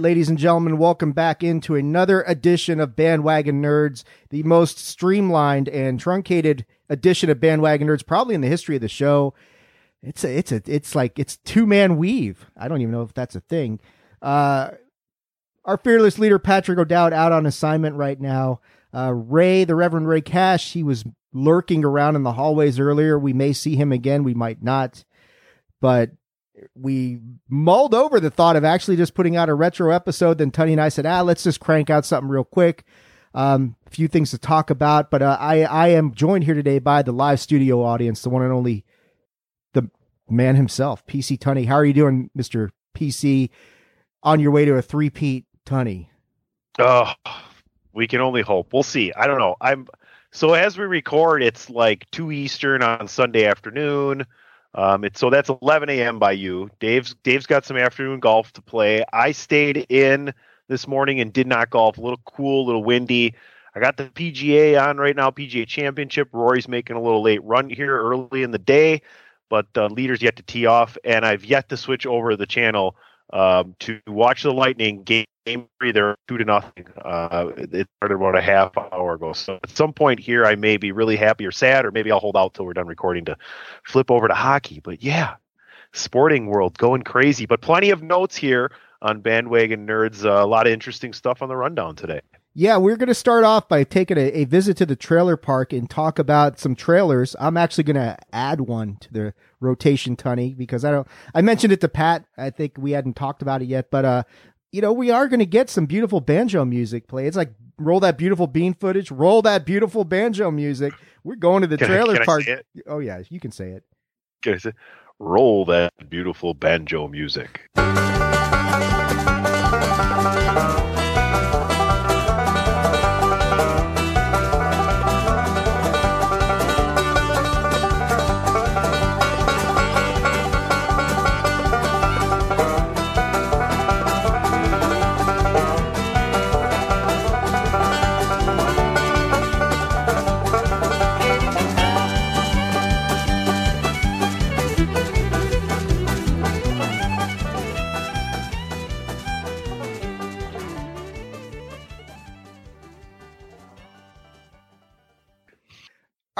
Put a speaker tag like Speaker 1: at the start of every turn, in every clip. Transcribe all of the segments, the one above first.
Speaker 1: Ladies and gentlemen, welcome back into another edition of Bandwagon Nerds, the most streamlined and truncated edition of Bandwagon Nerds probably in the history of the show. It's a, it's a, it's like it's two man weave. I don't even know if that's a thing. Uh, our fearless leader Patrick O'Dowd out on assignment right now. Uh, Rey, the Reverend Rey Cash, he was lurking around in the hallways earlier. We may see him again. We might not, but we mulled over the thought of actually just putting out a retro episode. Then Tony and I said, ah, let's just crank out something real quick. Um, a few things to talk about, but uh, I I am joined here today by the live studio audience, the one and only the man himself, PC Tunney. How are you doing, Mister PC? On your way to a three-peat, Tunney?
Speaker 2: Oh, we can only hope. We'll see. I don't know. I'm so as we record, it's like two Eastern on Sunday afternoon. Um, it's so that's 11 a.m. by you. Dave's Dave's got some afternoon golf to play. I stayed in this morning and did not golf. A little cool, a little windy. I got the PGA on right now, PGA Championship. Rory's making a little late run here early in the day, but uh, leaders yet to tee off, and I've yet to switch over the channel um, to watch the Lightning game three. They're two to nothing. Uh, it started about a half hour ago. So at some point here, I may be really happy or sad, or maybe I'll hold out till we're done recording to flip over to hockey. But yeah, sporting world going crazy. But plenty of notes here on bandwagon nerds. Uh, a lot of interesting stuff on the rundown today.
Speaker 1: Yeah, we're going to start off by taking a, a, visit to the trailer park and talk about some trailers. I'm actually going to add one to the rotation, Tunney, because I don't. I mentioned it to Pat. I think we hadn't talked about it yet, but uh, you know, we are going to get some beautiful banjo music play. It's like roll that beautiful bean footage, roll that beautiful banjo music. We're going to the
Speaker 2: Can I-
Speaker 1: trailer
Speaker 2: can I
Speaker 1: park.
Speaker 2: say it?
Speaker 1: Oh yeah, you can say it.
Speaker 2: Can I say, roll that beautiful banjo music.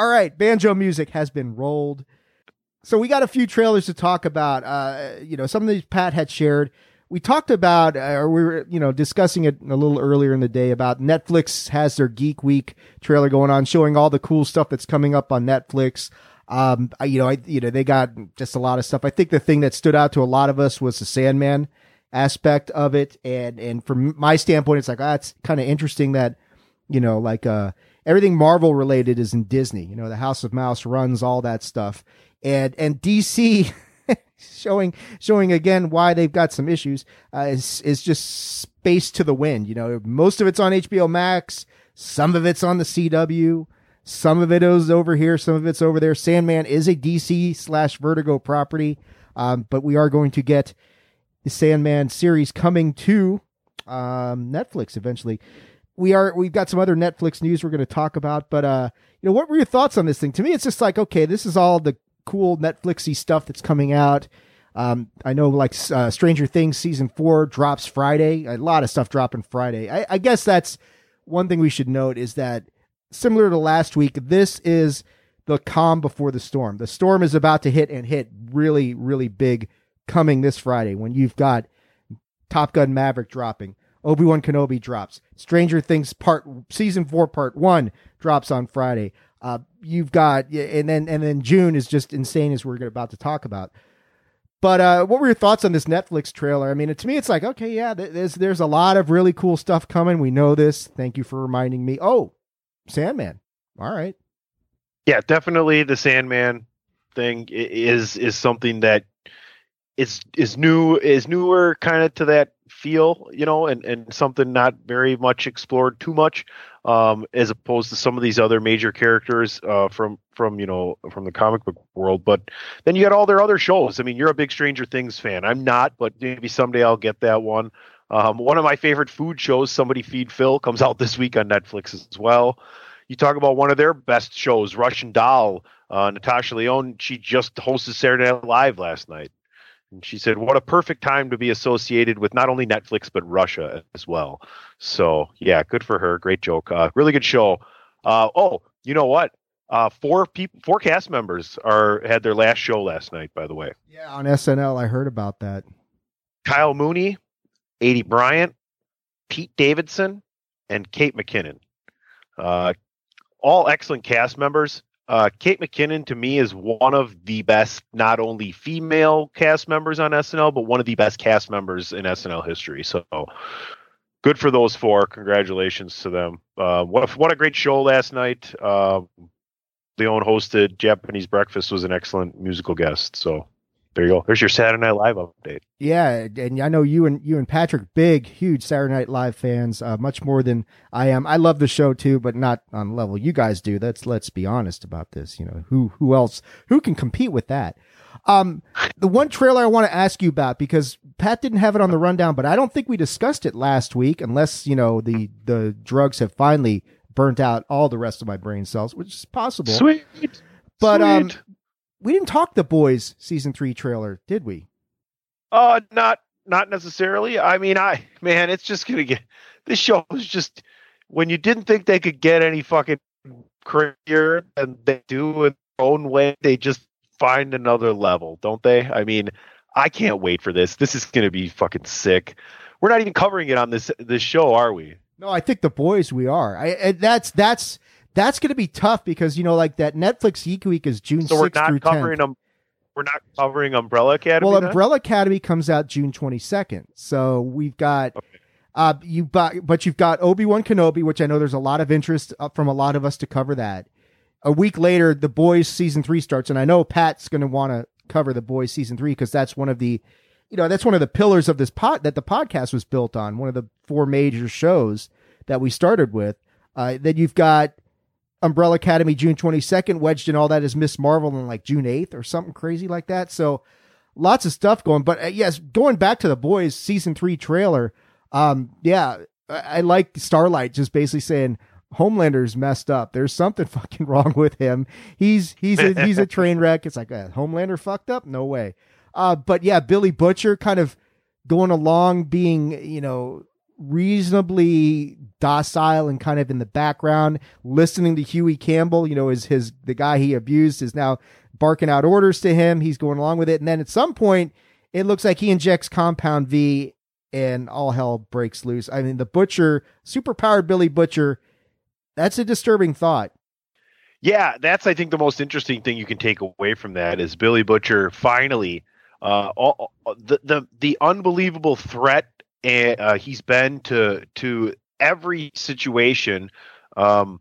Speaker 1: All right, banjo music has been rolled. So we got a few trailers to talk about. Uh, you know, some of these Pat had shared. We talked about, uh, or we were, you know, discussing it a little earlier in the day about Netflix has their Geek Week trailer going on, showing all the cool stuff that's coming up on Netflix. Um, I, you know, I, you know, they got just a lot of stuff. I think the thing that stood out to a lot of us was the Sandman aspect of it, and and from my standpoint, it's like, ah, it's kind of interesting that, you know, like uh, everything Marvel related is in Disney. You know, the House of Mouse runs all that stuff, and and DC showing showing again why they've got some issues uh, is is just space to the wind. You know, most of it's on HBO Max, some of it's on the CW. Some of it is over here, some of it's over there. Sandman is a DC slash Vertigo property, um, but we are going to get the Sandman series coming to um, Netflix eventually. We are we've got some other Netflix news we're going to talk about, but uh, you know, what were your thoughts on this thing? To me, it's just like okay, this is all the cool Netflixy stuff that's coming out. Um, I know like uh, Stranger Things season four drops Friday. A lot of stuff dropping Friday. I, I guess that's one thing we should note is that similar to last week, this is the calm before the storm. The storm is about to hit and hit really, really big coming this Friday when you've got Top Gun Maverick dropping, Obi Wan Kenobi drops, Stranger Things part season four part one drops on Friday. Uh, you've got and then and then June is just insane as we're about to talk about. But uh, what were your thoughts on this Netflix trailer? I mean, to me, it's like okay, yeah, there's there's a lot of really cool stuff coming. We know this. Thank you for reminding me. Oh, Sandman. All right.
Speaker 2: Yeah, definitely the Sandman thing is is something that is is new is newer kind of to that feel, you know, and and something not very much explored too much, um, as opposed to some of these other major characters uh, from from you know from the comic book world. But then you got all their other shows. I mean, you're a big Stranger Things fan. I'm not, but maybe someday I'll get that one. Um, one of my favorite food shows, Somebody Feed Phil, comes out this week on Netflix as well. You talk about one of their best shows, Russian Doll. Uh, Natasha Lyonne, she just hosted Saturday Night Live last night. And she said, "What a perfect time to be associated with not only Netflix but Russia as well." So yeah, good for her. Great joke. Uh, really good show. Uh, oh, you know what? Uh, four people, four cast members are had their last show last night. By the way,
Speaker 1: yeah, on SNL, I heard about that.
Speaker 2: Kyle Mooney, Aidy Bryant, Pete Davidson, and Kate McKinnon. Uh, all excellent cast members. Uh, Kate McKinnon to me is one of the best, not only female cast members on SNL, but one of the best cast members in SNL history. So good for those four. Congratulations to them. Uh, what what a great show last night. Uh, Lyonne hosted Japanese breakfast was an excellent musical guest. So there you go. There's your Saturday Night Live update.
Speaker 1: Yeah, and I know you and you and Patrick, big, huge Saturday Night Live fans, uh, much more than I am. I love the show too, but not on the level you guys do. That's let's be honest about this. You know who who else who can compete with that? Um, the one trailer I want to ask you about because Pat didn't have it on the rundown, but I don't think we discussed it last week, unless you know the the drugs have finally burnt out all the rest of my brain cells, which is possible.
Speaker 2: Sweet.
Speaker 1: But
Speaker 2: Sweet.
Speaker 1: um we didn't talk the boys season three trailer, did we?
Speaker 2: Uh not not necessarily. I mean, I man, it's just gonna get this show is just when you didn't think they could get any fucking crazier and they do in their own way, they just find another level, don't they? I mean, I can't wait for this. This is gonna be fucking sick. We're not even covering it on this this show, are we?
Speaker 1: No, I think the boys we are. I, I that's that's that's going to be tough because you know, like that Netflix Geek Week is June.
Speaker 2: So we're not covering
Speaker 1: 10th.
Speaker 2: them. We're not covering Umbrella Academy.
Speaker 1: Well? Umbrella Academy comes out June twenty second. So we've got.
Speaker 2: Okay.
Speaker 1: Uh, you but but you've got Obi Wan Kenobi, which I know there's a lot of interest from a lot of us to cover that. A week later, the boys season three starts, and I know Pat's going to want to cover the boys season three because that's one of the, you know, that's one of the pillars of this pot that the podcast was built on. One of the four major shows that we started with. Uh, then you've got Umbrella Academy June 22nd, wedged in all that is Miss Marvel on like June 8th or something crazy like that. So lots of stuff going. But uh, yes, going back to the boys season three trailer. Um, yeah, I, I like Starlight just basically saying Homelander's messed up. There's something fucking wrong with him. He's he's a, he's a train wreck. It's like uh, Homelander fucked up. No way. Uh, but yeah, Billy Butcher kind of going along being you know reasonably docile and kind of in the background, listening to Hughie Campbell, you know, is his the guy he abused is now barking out orders to him. He's going along with it. And then at some point, it looks like he injects compound V and all hell breaks loose. I mean, the butcher, superpowered Billy Butcher, that's a disturbing thought.
Speaker 2: Yeah, that's I think the most interesting thing you can take away from that is Billy Butcher finally uh all, the the the unbelievable threat uh, he's been to to every situation um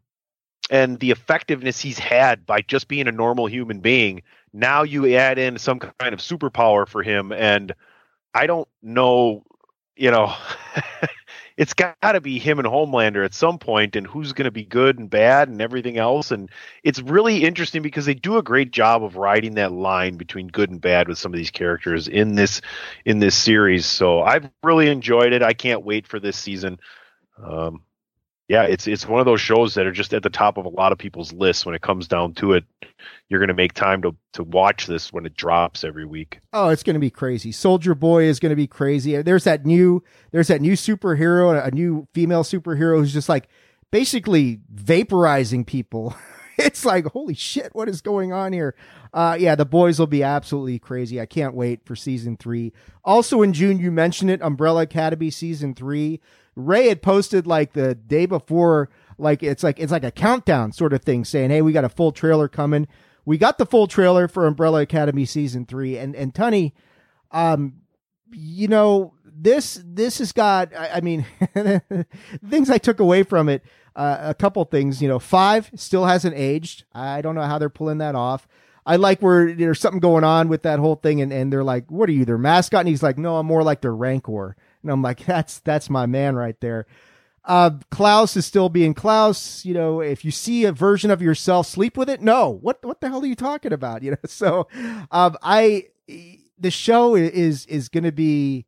Speaker 2: and the effectiveness he's had by just being a normal human being now you add in some kind of superpower for him and i don't know you know it's got to be him and Homelander at some point, and who's going to be good and bad and everything else. And it's really interesting because they do a great job of riding that line between good and bad with some of these characters in this in this series. So I've really enjoyed it. I can't wait for this season. Um, yeah, it's it's one of those shows that are just at the top of a lot of people's lists when it comes down to it. You're going to make time to to watch this when it drops every week.
Speaker 1: Oh, it's going to be crazy. Soldier Boy is going to be crazy. There's that new there's that new superhero, a new female superhero who's just like basically vaporizing people it's like holy shit, what is going on here? Uh, yeah, the boys will be absolutely crazy. I can't wait for season three. Also in June, you mentioned it, Umbrella Academy season three. Rey had posted like the day before, like it's like it's like a countdown sort of thing, saying, "Hey, we got a full trailer coming." We got the full trailer for Umbrella Academy season three, and and Tunney, um, you know this this has got. I, I mean, things I took away from it. Uh, a couple things, you know, five still hasn't aged. I don't know how they're pulling that off. I like where there's something going on with that whole thing, and, and they're like, "What are you, their mascot?" And he's like, "No, I'm more like their rancor." And I'm like, "That's that's my man right there." Uh, Klaus is still being Klaus. You know, if you see a version of yourself, sleep with it. No, what what the hell are you talking about? You know, so um, I the show is is going to be.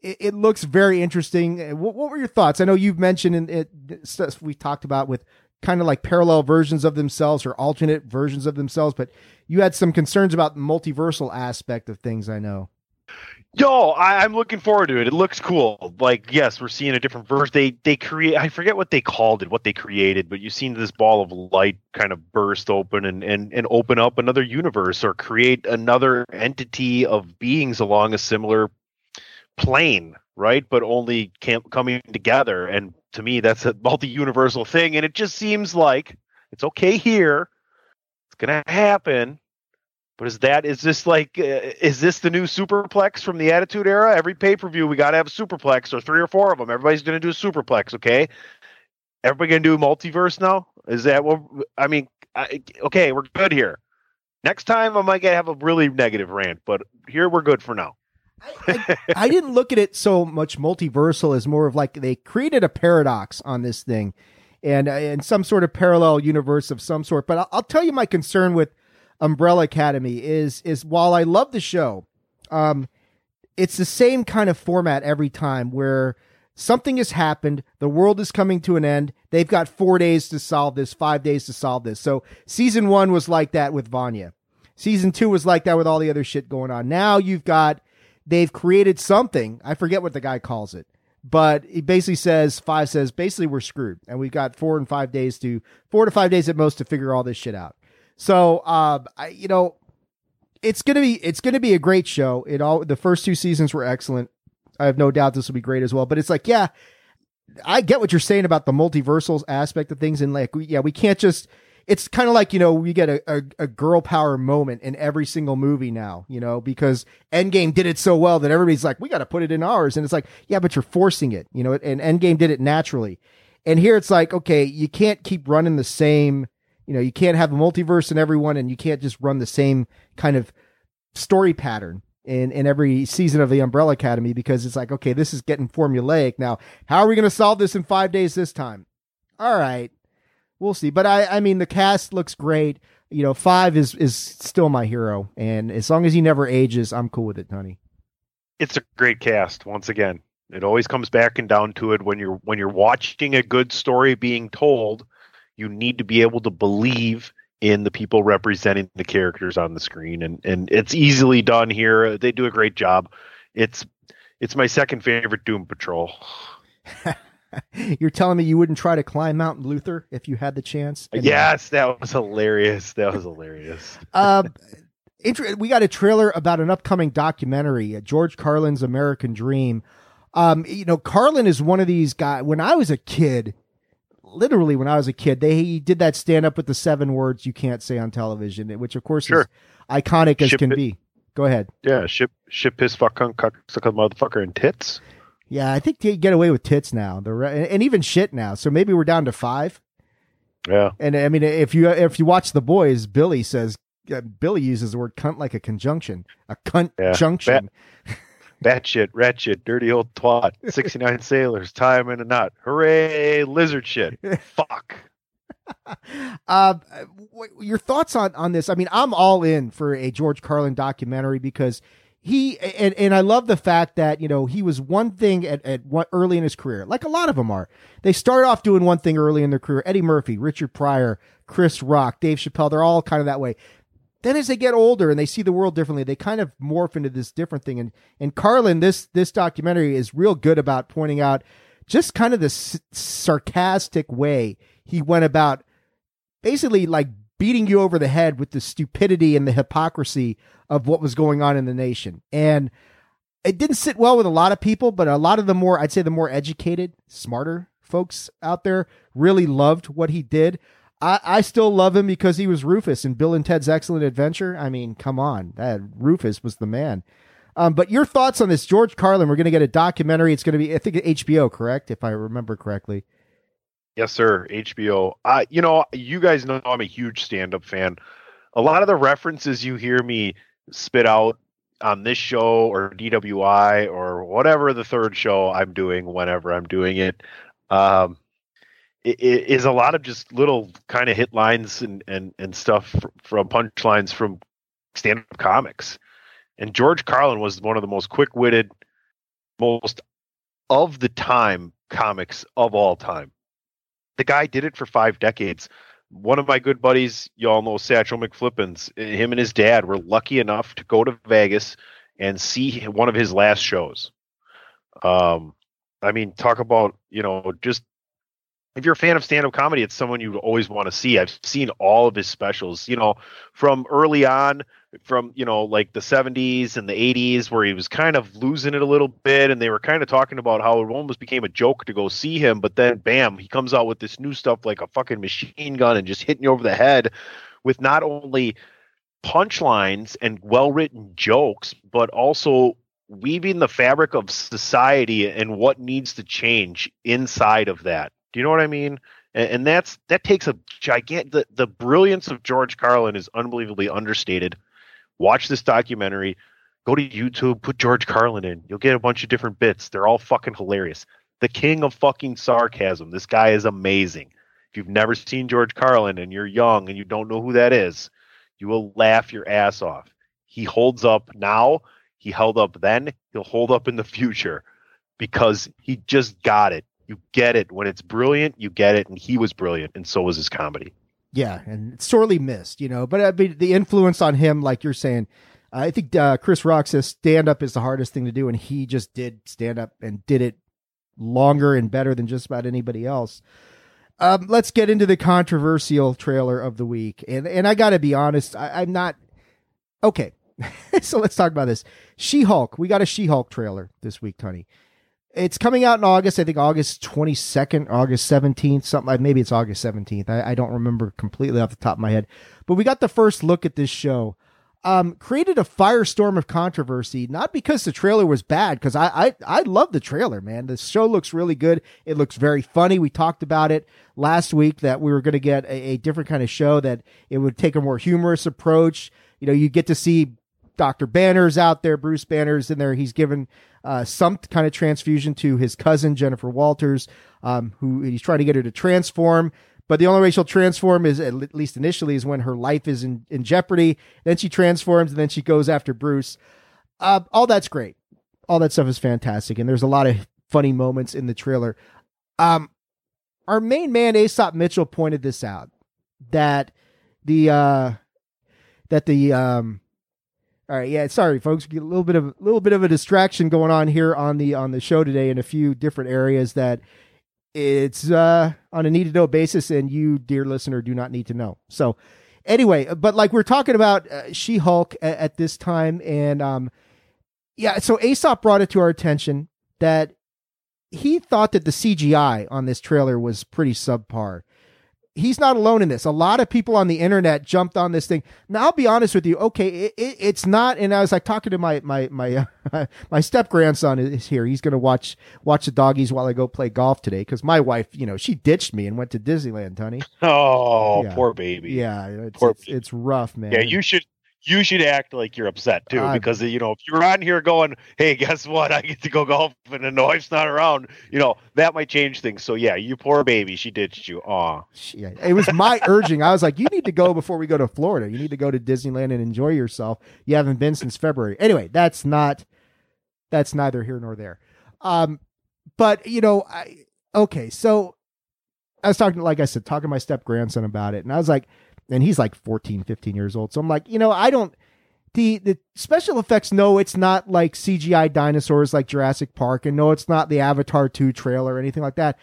Speaker 1: It, it, looks very interesting. What, what, were your thoughts? I know you've mentioned in it stuff we talked about with kind of like parallel versions of themselves or alternate versions of themselves, but you had some concerns about the multiversal aspect of things. I know.
Speaker 2: Yo, I, am looking forward to it. It looks cool. Like, yes, we're seeing a different version. They they create. I forget what they called it, what they created, but you've seen this ball of light kind of burst open and and and open up another universe or create another entity of beings along a similar plane, right? But only coming together. And to me, that's a multi-universal thing. And it just seems like it's okay here. It's gonna happen but is that is this like uh, is this the new superplex from the Attitude Era? Every pay per view we got to have a superplex or three or four of them. Everybody's going to do a superplex, okay? Everybody going to do a multiverse now? Is that what I mean? I, okay, we're good here. Next time I might have a really negative rant, but here we're good for now.
Speaker 1: I, I, I, didn't look at it so much multiversal as more of like they created a paradox on this thing, and in some sort of parallel universe of some sort. But I'll, I'll tell you my concern with Umbrella Academy is is while I love the show, um, it's the same kind of format every time where something has happened, the world is coming to an end. They've got four days to solve this, five days to solve this. So season one was like that with Vanya. Season two was like that with all the other shit going on. Now you've got they've created something. I forget what the guy calls it but he basically says five says basically we're screwed and we've got four and five days to four to five days at most to figure all this shit out so, um, I, you know, it's gonna be it's gonna be a great show. It all the first two seasons were excellent. I have no doubt this will be great as well. But it's like, yeah, I get what you're saying about the multiversal aspect of things, and like, yeah, we can't just. It's kind of like you know we get a, a, a, girl power moment in every single movie now, you know, because Endgame did it so well that everybody's like, we got to put it in ours, and it's like, yeah, but you're forcing it, you know. And Endgame did it naturally, and here it's like, okay, you can't keep running the same you know, you can't have a multiverse in everyone and you can't just run the same kind of story pattern in, in every season of the Umbrella Academy because it's like, okay, this is getting formulaic. Now, how are we going to solve this in five days this time? All right. We'll see. But I, I mean, the cast looks great. You know, five is, is still my hero. And as long as he never ages, I'm cool with it, honey.
Speaker 2: It's a great cast once again. It always comes back and down to it when you're when you're watching a good story being told you need to be able to believe in the people representing the characters on the screen. And and it's easily done here. They do a great job. It's it's my second favorite doom patrol.
Speaker 1: You're telling me you wouldn't try to climb mount luther if you had the chance?
Speaker 2: Anyway. yes that was hilarious. That was hilarious.
Speaker 1: Uh, we got a trailer about an upcoming documentary george carlin's american dream. Um, you know carlin is one of these guys when i was a kid literally when I was a kid, they did that stand up with the seven words you can't say on television, which of course sure. is iconic as ship can it. be. Go ahead.
Speaker 2: Yeah, ship ship his fuck cunt cuck suck motherfucker and tits.
Speaker 1: Yeah, I think they get away with tits now. The and even shit now. So maybe we're down to five.
Speaker 2: Yeah.
Speaker 1: And I mean, if you if you watch the boys, Billy says uh, Billy uses the word cunt like a conjunction, a cunt yeah. junction.
Speaker 2: batshit, rat shit, dirty old twat, 69 sailors, him in a knot. Hooray, lizard shit. Fuck.
Speaker 1: Uh, your thoughts on, on this? I mean, I'm all in for a George Carlin documentary because he and, and I love the fact that you know he was one thing at, at early in his career, like a lot of them are. They start off doing one thing early in their career. Eddie Murphy, Richard Pryor, Chris Rock, Dave Chappelle, they're all kind of that way. Then as they get older and they see the world differently, they kind of morph into this different thing. And and Carlin, this this documentary is real good about pointing out just kind of the s- sarcastic way he went about basically like beating you over the head with the stupidity and the hypocrisy of what was going on in the nation. And it didn't sit well with a lot of people, but a lot of the more, I'd say the more educated, smarter folks out there really loved what he did. I, I still love him because he was Rufus in Bill and Ted's Excellent Adventure. I mean, come on, that Rufus was the man. Um, but your thoughts on this George Carlin? We're going to get a documentary. It's going to be, I think, HBO, correct? If I remember correctly.
Speaker 2: Yes, sir. HBO. Uh, you know, you guys know I'm a huge stand-up fan. A lot of the references you hear me spit out on this show or DWI or whatever the third show I'm doing whenever I'm doing it, um, is a lot of just little kind of hit lines and, and, and stuff from punchlines from stand-up comics. And George Carlin was one of the most quick-witted, most of the time comics of all time. The guy did it for five decades. One of my good buddies, y'all know Satchel McFlippins, him and his dad were lucky enough to go to Vegas and see one of his last shows. Um, I mean, talk about, you know, just if you're a fan of stand-up comedy, it's someone you always want to see. I've seen all of his specials, you know, from early on, from you know, like the '70s and the '80s, where he was kind of losing it a little bit, and they were kind of talking about how it almost became a joke to go see him. But then, bam, he comes out with this new stuff like a fucking machine gun and just hitting you over the head with not only punchlines and well-written jokes, but also weaving the fabric of society and what needs to change inside of that do you know what I mean? And, and that's that takes a gigantic. The, the brilliance of George Carlin is unbelievably understated. Watch this documentary. Go to YouTube. Put George Carlin in. You'll get a bunch of different bits. They're all fucking hilarious. The king of fucking sarcasm. This guy is amazing. If you've never seen George Carlin and you're young and you don't know who that is, you will laugh your ass off. He holds up now. He held up then. He'll hold up in the future because he just got it you get it when it's brilliant. You get it, and he was brilliant, and so was his comedy.
Speaker 1: Yeah, and sorely missed, you know. But I mean, the influence on him, like you're saying, I think uh, Chris Rock says stand up is the hardest thing to do, and he just did stand up and did it longer and better than just about anybody else. Um, let's get into the controversial trailer of the week, and and I got to be honest, I, I'm not okay. so let's talk about this. She Hulk. We got a She Hulk trailer this week, Tony. It's coming out in August. I think August 22nd, August 17th, something like maybe it's August 17th. I, I, don't remember completely off the top of my head. But we got the first look at this show. Um, created a firestorm of controversy, not because the trailer was bad, because I, I I love the trailer, man. The show looks really good. It looks very funny. We talked about it last week that we were going to get a, a different kind of show that it would take a more humorous approach. You know, you get to see Dr. Banner's out there, Bruce Banner's in there. He's given uh, some kind of transfusion to his cousin, Jennifer Walters, um, who he's trying to get her to transform. But the only way she'll transform is, at least initially, is when her life is in, in jeopardy. Then she transforms and then she goes after Bruce. Uh, all that's great. All that stuff is fantastic. And there's a lot of funny moments in the trailer. Um, our main man, Aesop Mitchell, pointed this out that the, uh, that the, um, all right, yeah. Sorry, folks. A little bit of a little bit of a distraction going on here on the on the show today in a few different areas that it's uh, on a need to know basis, and you, dear listener, do not need to know. So, anyway, but like we're talking about uh, She Hulk at, at, this time, and um, yeah. So Aesop brought it to our attention that he thought that the CGI on this trailer was pretty subpar he's not alone in this. A lot of people on the internet jumped on this thing. Now I'll be honest with you. Okay, it, it, it's not. And I was like talking to my my my uh, my step grandson is here. He's going to watch watch the doggies while I go play golf today because my wife, you know, she ditched me and went to Disneyland, Tony.
Speaker 2: Oh, yeah. poor baby.
Speaker 1: Yeah, it's, poor it's, it's rough, man.
Speaker 2: Yeah, you should you should act like you're upset too, uh, because you know if you're on here going, "Hey, guess what? I get to go golf and the wife's not around," you know that might change things. So yeah, you poor baby, she ditched you. Aw,
Speaker 1: yeah, it was my urging. I was like, "You need to go before we go to Florida. You need to go to Disneyland and enjoy yourself. You haven't been since February." Anyway, that's not that's neither here nor there. Um, but you know, I okay, so I was talking, like I said, talking to my step grandson about it, and I was like and he's like 14, 15 years old. So I'm like, you know, I don't the the special effects no it's not like CGI dinosaurs like Jurassic Park and no it's not the Avatar 2 trailer or anything like that.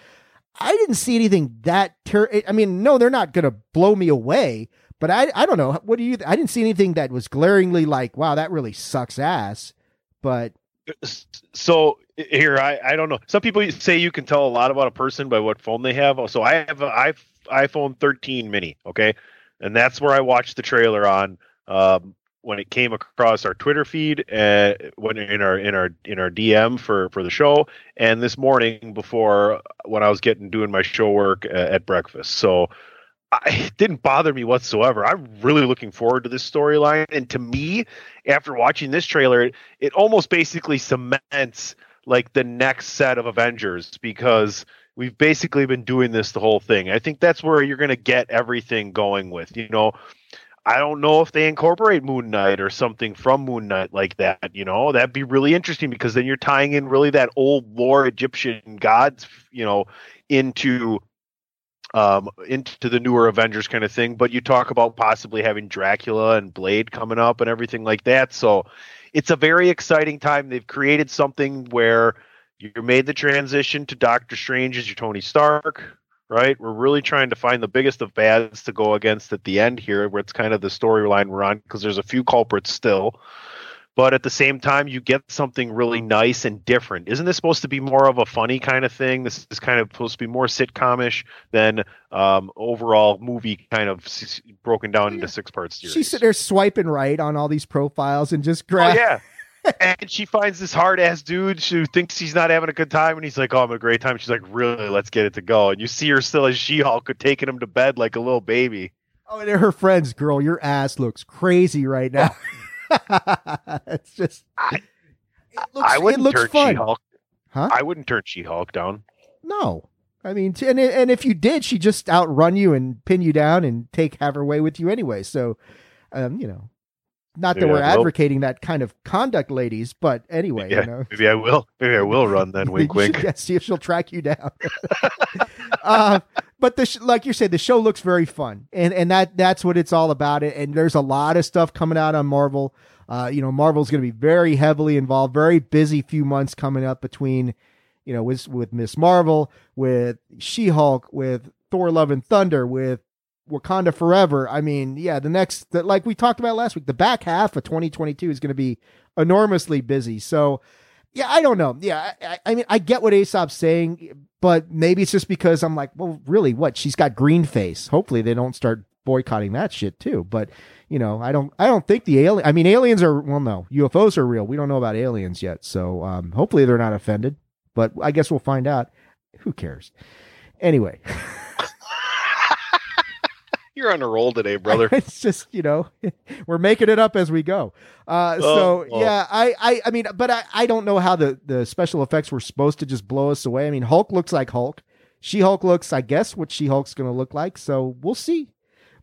Speaker 1: I didn't see anything that ter- I mean, no, they're not to blow me away, but I I don't know. What do you I didn't see anything that was glaringly like, wow, that really sucks ass. But
Speaker 2: so here I, I don't know some people say you can tell a lot about a person by what phone they have so i have an iphone 13 mini okay and that's where i watched the trailer on um, when it came across our twitter feed uh, when in our in our in our dm for for the show and this morning before when i was getting doing my show work uh, at breakfast so it didn't bother me whatsoever. I'm really looking forward to this storyline. And to me, after watching this trailer, it, it almost basically cements like the next set of Avengers because we've basically been doing this the whole thing. I think that's where you're going to get everything going with. You know, I don't know if they incorporate Moon Knight or something from Moon Knight like that. You know, that'd be really interesting because then you're tying in really that old lore Egyptian gods, you know, into um into the newer Avengers kind of thing. But you talk about possibly having Dracula and Blade coming up and everything like that. So it's a very exciting time. They've created something where you made the transition to Doctor Strange as your Tony Stark, right? We're really trying to find the biggest of bads to go against at the end here, where it's kind of the storyline we're on, because there's a few culprits still. But at the same time you get something really nice and different. Isn't this supposed to be more of a funny kind of thing? This is kind of supposed to be more sitcomish than um, overall movie kind of s- broken down into six parts
Speaker 1: she's sitting there swiping right on all these profiles and just grab
Speaker 2: oh, yeah and she finds this hard ass dude who thinks he's not having a good time, and he's like, "Oh, I'm having a great time." She's like, "Really? Let's get it to go." And you see her still as She-Hulk, taking him to bed like a little baby.
Speaker 1: Oh, and her friends, girl, your ass looks crazy right now. it's just.
Speaker 2: I, it looks, I wouldn't turn
Speaker 1: fun.
Speaker 2: She-Hulk.
Speaker 1: Huh?
Speaker 2: I wouldn't turn She-Hulk down.
Speaker 1: No, I mean, and and if you did, she just outrun you and pin you down and take have her way with you anyway. So, um, you know, not that
Speaker 2: Yeah,
Speaker 1: we're advocating that kind of conduct, ladies, but anyway,
Speaker 2: Yeah,
Speaker 1: you know,
Speaker 2: maybe I will. Maybe I will run then. Wink,
Speaker 1: You should,
Speaker 2: wink.
Speaker 1: yeah, see if she'll track you down. uh, but the sh- like you said, the show looks very fun, and and that that's what it's all about. And there's a lot of stuff coming out on Marvel. Uh, you know, Marvel's going to be very heavily involved. Very busy few months coming up between, you know, with with Miss Marvel, with She Hulk, with Thor: Love and Thunder, with Wakanda Forever. I mean, yeah, the next, the, like we talked about last week, the back half of 2022 is going to be enormously busy. So, yeah, I don't know. Yeah, I, I- I mean, I get what Aesop's saying, but maybe it's just because I'm like, well, really, what? She's got green face. Hopefully, they don't start boycotting that shit too. But you know, I don't, I don't think the alien. I mean, aliens are well, no, UFOs are real. We don't know about aliens yet, so um, hopefully they're not offended. But I guess we'll find out. Who cares? Anyway.
Speaker 2: You're on a roll today, brother.
Speaker 1: it's just you know we're making it up as we go uh so
Speaker 2: Oh, oh.
Speaker 1: yeah I, I i mean but I, I don't know how the the special effects were supposed to just blow us away i mean hulk looks like hulk she-hulk looks i guess what she-hulk's gonna look like so we'll see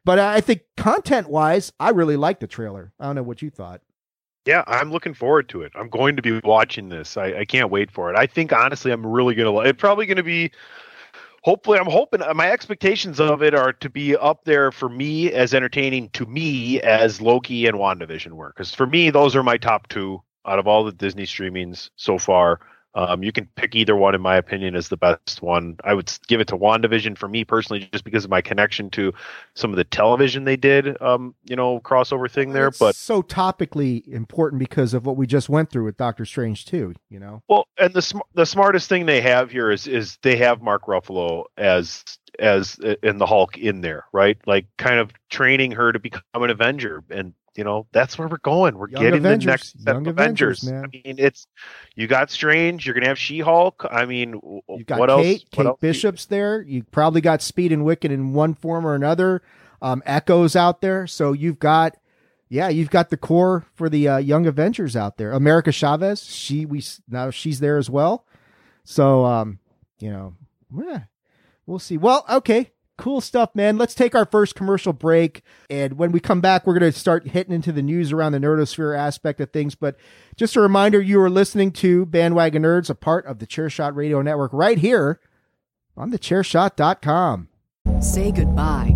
Speaker 1: but i think content wise i really like the trailer i don't know what you thought
Speaker 2: Yeah, I'm looking forward to it. I'm going to be watching this. I, I can't wait for it. I think honestly, I'm really gonna. It's probably gonna be. Hopefully, I'm hoping uh, my expectations of it are to be up there for me as entertaining to me as Loki and WandaVision were. Because for me, those are my top two out of all the Disney streamings so far. Um, you can pick either one, in my opinion, as the best one. I would give it to WandaVision for me personally, just because of my connection to some of the television they did, um, you know, crossover thing there.
Speaker 1: It's
Speaker 2: But
Speaker 1: so topically important because of what we just went through with doctor strange too you know
Speaker 2: Well, and the sm- the smartest thing they have here is is they have Mark Ruffalo as as uh, in the Hulk in there, right? Like kind of training her to become an Avenger, and you know that's where we're going. We're
Speaker 1: Young
Speaker 2: getting
Speaker 1: Avengers.
Speaker 2: the next set
Speaker 1: Young
Speaker 2: of Avengers.
Speaker 1: Avengers, man.
Speaker 2: I mean, it's you got Strange, you're gonna have She Hulk. I mean,
Speaker 1: You've got
Speaker 2: what
Speaker 1: Kate,
Speaker 2: else? What
Speaker 1: Kate
Speaker 2: else
Speaker 1: Bishop's there. You probably got Speed and Wiccan in one form or another. Um, Echo's out there, so you've got, yeah, you've got the core for the uh, Young Avengers out there. America Chavez, she we now she's there as well. So, um, you know, yeah, we'll see. Well, okay, cool stuff, man. Let's take our first commercial break, and when we come back, we're going to start hitting into the news around the nerdosphere aspect of things. But just a reminder, you are listening to Bandwagon Nerds, a part of the Chairshot Radio Network, right here on the thechairshot.com.
Speaker 3: Say goodbye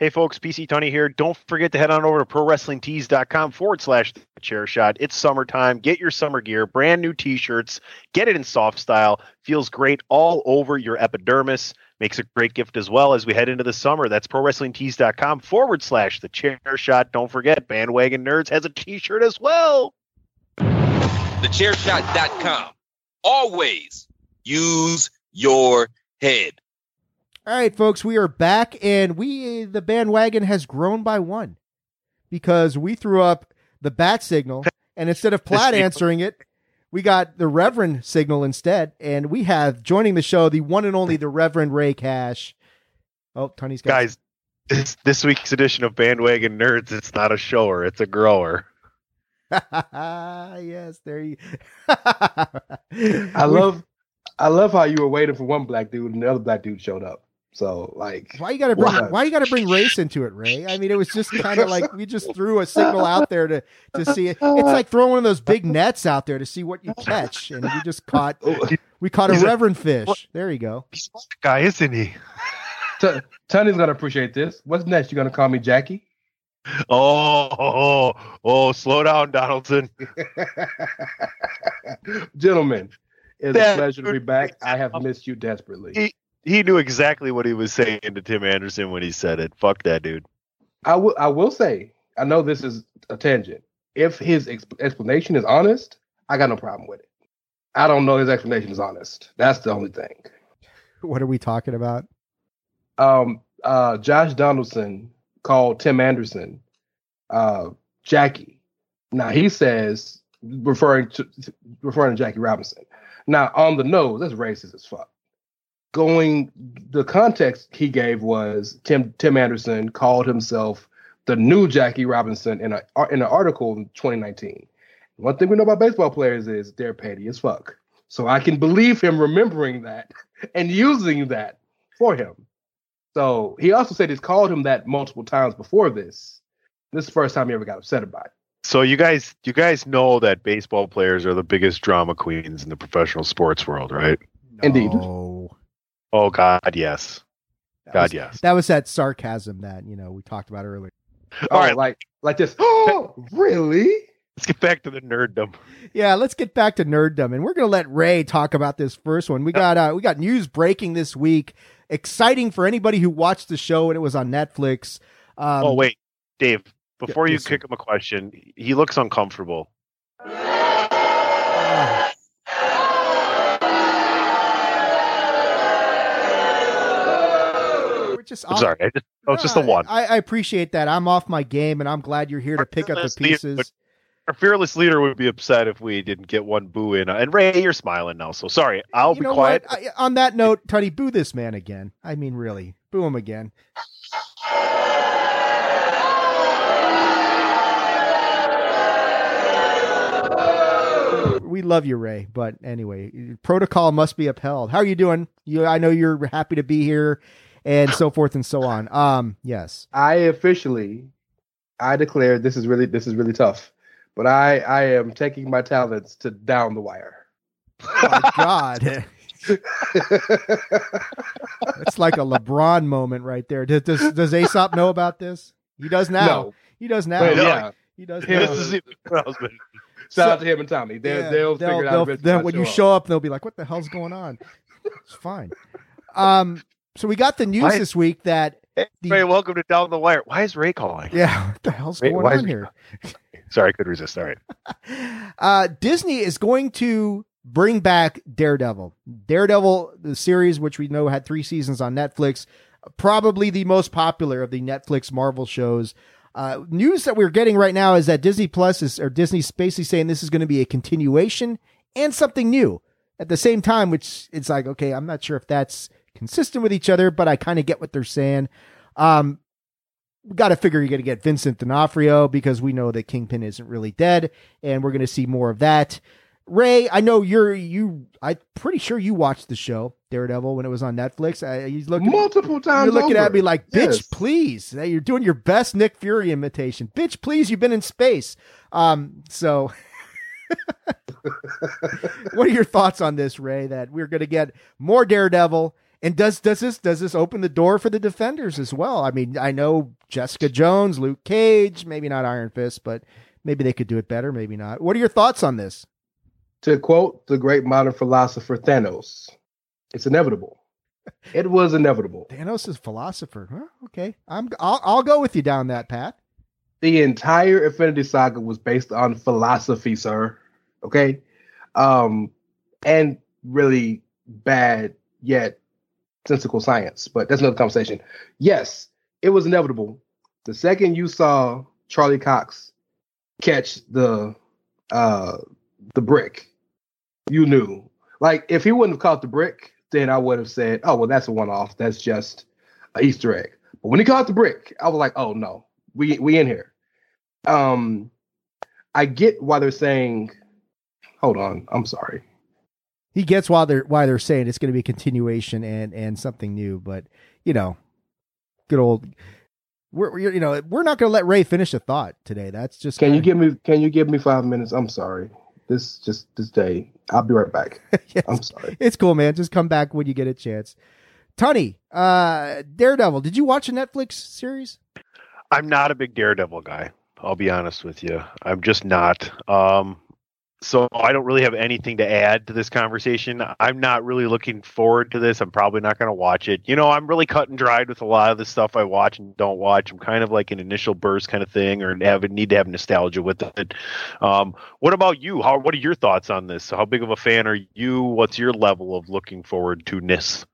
Speaker 2: Hey folks, PC Tony here. Don't forget to head on over to prowrestlingtees.com forward slash chair shot. It's summertime. Get your summer gear, brand new t shirts. Get it in soft style. Feels great all over your epidermis. Makes a great gift as well as we head into the summer. That's prowrestlingtees.com forward slash the chair shot. Don't forget, Bandwagon Nerds has a t shirt as well.
Speaker 4: Thechairshot.com. Always use your head.
Speaker 1: All right, folks, we are back, and we the bandwagon has grown by one because we threw up the bat signal, and instead of Platt answering it, we got the Reverend signal instead, and we have joining the show the one and only the Reverend Rey Cash. Oh, Tony's got
Speaker 2: Guys, this, this week's edition of Bandwagon Nerds, it's not a shower, it's a grower.
Speaker 1: yes, there you.
Speaker 5: I love, I love how you were waiting for one black dude and the other black dude showed up. So like,
Speaker 1: Why you got to bring
Speaker 5: What?
Speaker 1: Why you got to bring race into it, Rey? I mean, it was just kind of like we just threw a signal out there to to see it. It's like throwing one of those big nets out there to see what you catch, and we just caught we caught a
Speaker 2: He's a-
Speaker 1: reverend fish. There you go.
Speaker 2: He's a smart guy, isn't he?
Speaker 5: T- Tony's gonna appreciate this. What's next? You gonna call me Jackie?
Speaker 2: Oh, oh, oh, slow down, Donaldson.
Speaker 5: Gentlemen, it's
Speaker 2: That-
Speaker 5: a pleasure to be back. I have missed you desperately.
Speaker 2: He, he knew exactly what he was saying to Tim Anderson when he said it. Fuck that dude.
Speaker 5: I will. I will say. I know this is a tangent. If his ex- explanation is honest, I got no problem with it. I don't know his explanation is honest. That's the only thing.
Speaker 1: What are we talking about?
Speaker 5: Um, uh, Josh Donaldson called Tim Anderson uh, Jackie. Now he says referring to referring to Jackie Robinson. Now on the nose, that's racist as fuck. Going the context he gave was Tim Tim Anderson called himself the new Jackie Robinson in a in an article in 2019. One thing we know about baseball players is they're petty as fuck. So I can believe him remembering that and using that for him. So he also said he's called him that multiple times before this. This is the first time he ever got upset about it.
Speaker 2: So you guys, you guys know that baseball players are the biggest drama queens in the professional sports world, right?
Speaker 5: Indeed.
Speaker 2: Oh God, yes.
Speaker 1: That
Speaker 2: God,
Speaker 1: was,
Speaker 2: yes.
Speaker 1: That was that sarcasm that you know we talked about earlier.
Speaker 5: Oh,
Speaker 2: All right,
Speaker 5: like like this. Oh, really?
Speaker 2: let's get back to the nerddom.
Speaker 1: Yeah, let's get back to nerddom, and we're gonna let Rey talk about this first one. We got uh, we got news breaking this week. Exciting for anybody who watched the show and it was on Netflix. Um,
Speaker 2: oh wait, Dave. Before you kick him a question, he looks uncomfortable.
Speaker 1: we're just
Speaker 2: I'm
Speaker 1: off-
Speaker 2: sorry. I just, oh, it's just a one.
Speaker 1: I, I appreciate that. I'm off my game, and I'm glad you're here to pick up the
Speaker 2: leader,
Speaker 1: pieces.
Speaker 2: but- Our fearless leader would be upset if we didn't get one boo in. And Rey, you're smiling now, so sorry. I'll
Speaker 1: you
Speaker 2: be quiet.
Speaker 1: I, on that note, Tony, boo this man again. I mean, really, boo him again. We love you, Rey. But anyway, protocol must be upheld. How are you doing? You, I know you're happy to be here, and so forth and so on. Um, yes.
Speaker 5: I officially, I declare this is really this is really tough, but I I am taking my talents to down the wire.
Speaker 1: Oh my God, it's like a LeBron moment right there. Does does, does Aesop know about this? He does now.
Speaker 5: No,
Speaker 1: He does now.
Speaker 5: but
Speaker 2: No.
Speaker 5: yeah.
Speaker 1: He does
Speaker 5: Yeah.
Speaker 1: now.
Speaker 2: this is even what I was gonna-
Speaker 5: Shout
Speaker 1: So-
Speaker 5: out to him and Tommy. They,
Speaker 1: Yeah,
Speaker 5: they'll, figure it out.
Speaker 1: they'll-
Speaker 5: eventually
Speaker 1: then
Speaker 5: when I
Speaker 1: when you
Speaker 5: up.
Speaker 1: show up, they'll be like, "What the hell's going on?" It's fine. Um, so we got the news
Speaker 2: Why-
Speaker 1: this week that
Speaker 2: Hey,
Speaker 1: The-
Speaker 2: Rey, welcome to Down the Wire. Why is Rey calling?
Speaker 1: yeah, what the hell's
Speaker 2: Wait,
Speaker 1: going on here?
Speaker 2: Sorry, I could resist. All right.
Speaker 1: Uh, Disney is going to bring back Daredevil. Daredevil, the series, which we know had three seasons on Netflix, probably the most popular of the Netflix Marvel shows. Uh, news that we're getting right now is that Disney Plus is, or Disney's basically saying this is going to be a continuation and something new at the same time, which it's like, okay, I'm not sure if that's consistent with each other, but I kind of get what they're saying. Um, we got to figure you're going to get Vincent D'Onofrio because we know that Kingpin isn't really dead, and we're going to see more of that. Rey, I know you're you. I'm pretty sure you watched the show Daredevil when it was on Netflix. I, he's looking
Speaker 5: multiple times.
Speaker 1: You're looking
Speaker 5: over.
Speaker 1: at me like, bitch,
Speaker 5: Yes.
Speaker 1: please. You're doing your best Nick Fury imitation. Bitch, please. You've been in space. Um, so. what are your thoughts on this, Rey? That we're going to get more Daredevil, and does does this does this open the door for the Defenders as well? I mean, I know Jessica Jones, Luke Cage, maybe not Iron Fist, but maybe they could do it better, maybe not. What are your thoughts on this?
Speaker 5: To quote the great modern philosopher Thanos, it's inevitable. It was inevitable.
Speaker 1: Thanos is philosopher. Huh? Okay, I'm I'll, I'll go with you down that path.
Speaker 5: The entire Infinity Saga was based on philosophy, sir. Okay, um, and really bad yet sensical science. But that's another conversation. Yes, it was inevitable. The second you saw Charlie Cox catch the uh the brick, you knew. Like if he wouldn't have caught the brick, then I would have said, "Oh well, that's a one-off. That's just an Easter egg." But when he caught the brick, I was like, "Oh no, we we in here." Um, I get why they're saying. Hold on, I'm sorry.
Speaker 1: He gets why they're why they're saying it's going to be a continuation and and something new, but you know, good old. We're we're- you know we're not going to let Rey finish a thought today. That's just
Speaker 5: Can you
Speaker 1: kinda-
Speaker 5: give me Can you give me five minutes? I'm sorry. This just this day. I'll be right back.
Speaker 1: Yes.
Speaker 5: I'm sorry.
Speaker 1: It's cool, man. Just come back when you get a chance. Tony, uh, Daredevil. Did you watch a Netflix series?
Speaker 2: I'm not a big Daredevil guy. I'll be honest with you. I'm just not. Um, so I don't really have anything to add to this conversation. I'm not really looking forward to this. I'm probably not going to watch it. You know, I'm really cut and dried with a lot of the stuff I watch and don't watch. I'm kind of like an initial burst kind of thing, or have need to have nostalgia with it. Um, what about you? How? What are your thoughts on this? How big of a fan are you? What's your level of looking forward to ness?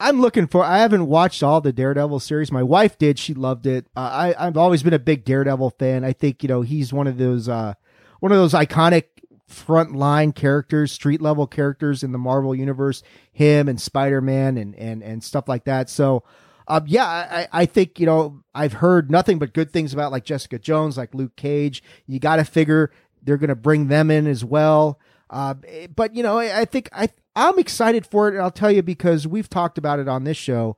Speaker 1: I'm looking for. I haven't watched all the Daredevil series. My wife did. She loved it. Uh, I I've always been a big Daredevil fan. I think you know he's one of those uh one of those iconic front line characters, street level characters in the Marvel universe. Him and Spider Man and and and stuff like that. So. Um, yeah, I, I think, you know, I've heard nothing but good things about like Jessica Jones, like Luke Cage. You got to figure they're going to bring them in as well. Uh, but you know, I, I think I I'm excited for it. And I'll tell you because we've talked about it on this show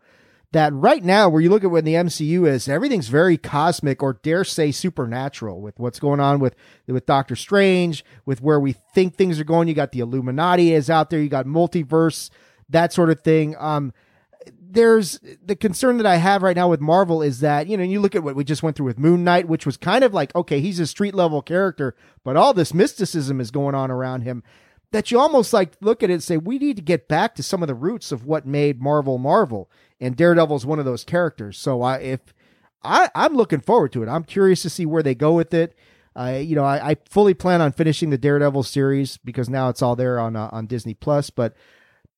Speaker 1: that right now, where you look at when the MCU is, everything's very cosmic or dare say supernatural with what's going on with with Doctor Strange, with where we think things are going. You got the Illuminati is out there. You got multiverse, that sort of thing. Um, there's the concern that I have right now with Marvel is that, you know, you look at what we just went through with Moon Knight, which was kind of like, okay, he's a street level character, but all this mysticism is going on around him that you almost like look at it and say, we need to get back to some of the roots of what made Marvel Marvel. And Daredevil is one of those characters. So I, if I, I'm looking forward to it, I'm curious to see where they go with it. I, you know, I, I fully plan on finishing the Daredevil series because now it's all there on uh, on Disney Plus. But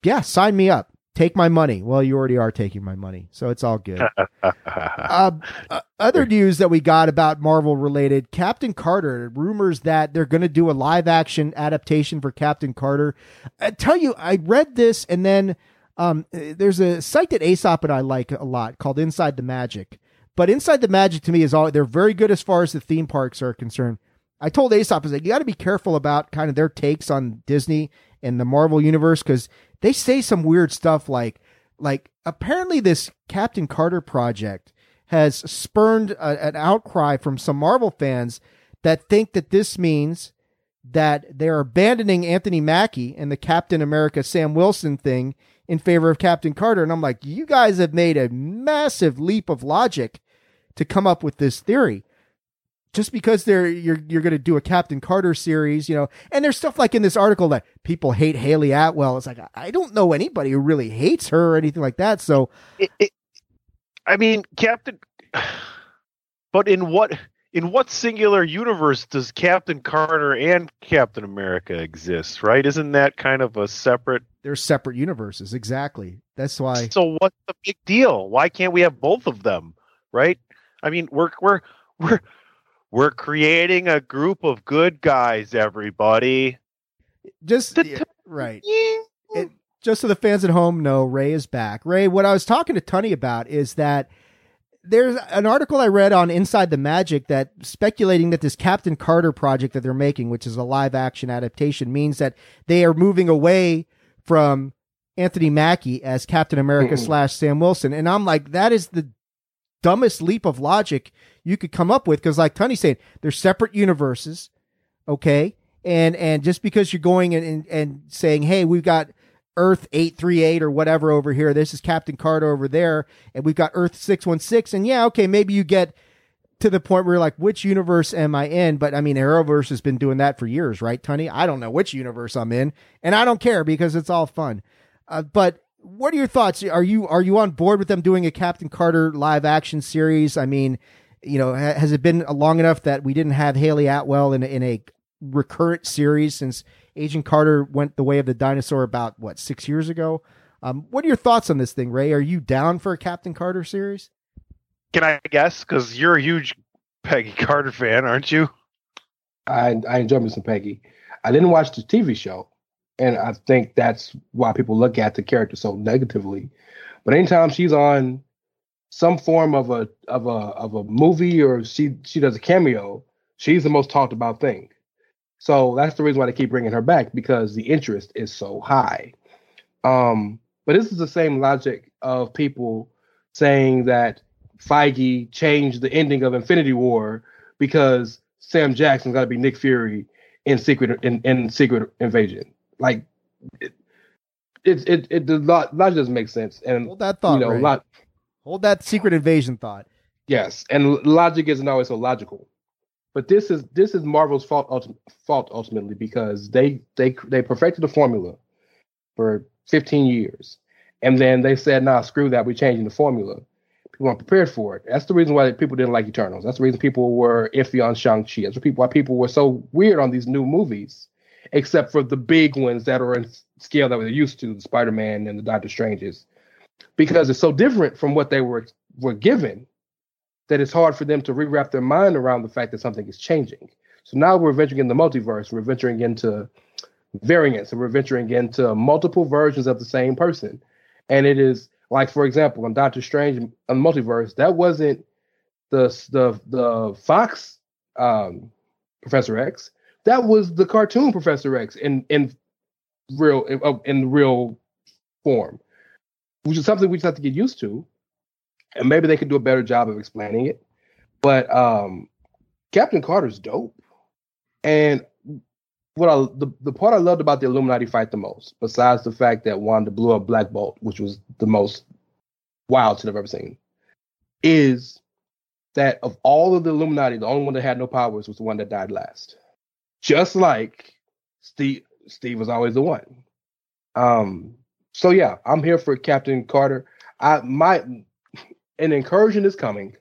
Speaker 1: yeah, sign me up. Take my money. Well, you already are taking my money, so it's all good. uh, uh, other news that we got about Marvel related Captain Carter rumors that they're going to do a live action adaptation for Captain Carter. I tell you, I read this and then um, there's a site that Aesop and I like a lot called Inside the Magic. But Inside the Magic to me is all they're very good as far as the theme parks are concerned. I told Aesop, I was like, you got to be careful about kind of their takes on Disney and the Marvel universe because they say some weird stuff like, like apparently this Captain Carter project has spurned a, an outcry from some Marvel fans that think that this means that they're abandoning Anthony Mackie and the Captain America Sam Wilson thing in favor of Captain Carter. And I'm like, you guys have made a massive leap of logic to come up with this theory. Just because they're you're you're going to do a Captain Carter series, you know, and there's stuff like in this article that people hate Hayley Atwell. It's like I don't know anybody who really hates her or anything like that. So
Speaker 2: it, it, I mean, Captain. But in what in what singular universe does Captain Carter and Captain America exist? Right? Isn't that kind of a separate?
Speaker 1: They're separate universes. Exactly. That's why.
Speaker 2: So what's the big deal? Why can't we have both of them? Right? I mean, we're we're we're we're creating a group of good guys. Everybody.
Speaker 1: Just yeah, right. It, just so the fans at home know, Rey is back. Rey, what I was talking to Tunney about is that there's an article I read on Inside the Magic that speculating that this Captain Carter project that they're making, which is a live action adaptation, means that they are moving away from Anthony Mackie as Captain America slash Sam Wilson. And I'm like, that is the dumbest leap of logic you could come up with. Cause like Tunney's said, they're separate universes. Okay. And, and just because you're going and, and, and saying, Hey, we've got Earth 838 or whatever over here. This is Captain Carter over there. And we've got Earth 616. And yeah, okay, maybe you get to the point where you're like, which universe am I in? But I mean, Arrowverse has been doing that for years, right, Tunney? I don't know which universe I'm in. And I don't care because it's all fun. Uh, but what are your thoughts? Are you are you on board with them doing a Captain Carter live action series? I mean, you know, ha- has it been long enough that we didn't have Hayley Atwell in, in a recurrent series since Agent Carter went the way of the dinosaur about what six years ago. Um, what are your thoughts on this thing, Rey? Are you down for a Captain Carter series?
Speaker 2: Can I guess? Because you're a huge Peggy Carter fan, aren't you?
Speaker 5: I I enjoy me some Peggy. I didn't watch the TV show, and I think that's why people look at the character so negatively. But anytime she's on some form of a of a of a movie or she she does a cameo, she's the most talked about thing. So that's the reason why they keep bringing her back because the interest is so high. Um, but this is the same logic of people saying that Feige changed the ending of Infinity War because Sam Jackson's got to be Nick Fury in Secret in, in Secret Invasion. Like it, it it it does not logic doesn't make sense. And
Speaker 1: hold that thought.
Speaker 5: You know,
Speaker 1: Rey.
Speaker 5: lot,
Speaker 1: hold that Secret Invasion thought.
Speaker 5: Yes, and logic isn't always so logical. But this is this is Marvel's fault ulti- fault ultimately because they they they perfected the formula for 15 years, and then they said, "Nah, screw that. We're changing the formula." People aren't prepared for it. That's the reason why people didn't like Eternals. That's the reason people were iffy on Shang Chi. That's why people were so weird on these new movies, except for the big ones that are in scale that we're used to, the Spider Man and the Doctor Stranges, because it's so different from what they were were given that it's hard for them to rewrap their mind around the fact that something is changing. So now we're venturing in the multiverse, we're venturing into variants, and we're venturing into multiple versions of the same person. And it is like, for example, on Doctor Strange on Multiverse, that wasn't the the the Fox um, Professor X. That was the cartoon Professor X in in real in, in real form, which is something we just have to get used to and maybe they could do a better job of explaining it. But um, Captain Carter's dope, and what I the, the part I loved about the Illuminati fight the most, besides the fact that Wanda blew up Black Bolt, which was the most wild shit I've ever seen, is that of all of the Illuminati, the only one that had no powers was the one that died last. Just like Steve, Steve was always the one. Um, so yeah, I'm here for Captain Carter. I my an incursion is coming,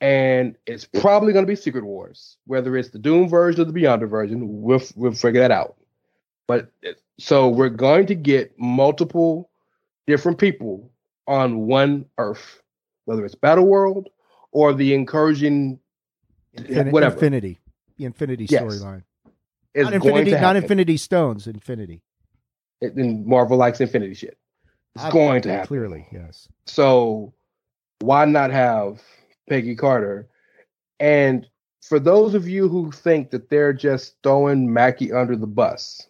Speaker 5: and it's probably going to be Secret Wars. Whether it's the Doom version or the Beyonder version, we'll we'll figure that out. But eh, so we're going to get multiple different people on one Earth, whether it's Battle World or the incursion,
Speaker 1: Infin- eh,
Speaker 5: whatever.
Speaker 1: Infinity, the Infinity
Speaker 5: Yes.
Speaker 1: storyline. Not Infinity, not
Speaker 5: happen.
Speaker 1: Infinity Stones. Infinity.
Speaker 5: And Marvel likes Infinity shit. It's
Speaker 1: I-
Speaker 5: going to happen.
Speaker 1: Clearly, yes.
Speaker 5: So why not have Peggy Carter? And for those of you who think that they're just throwing Mackie under the bus,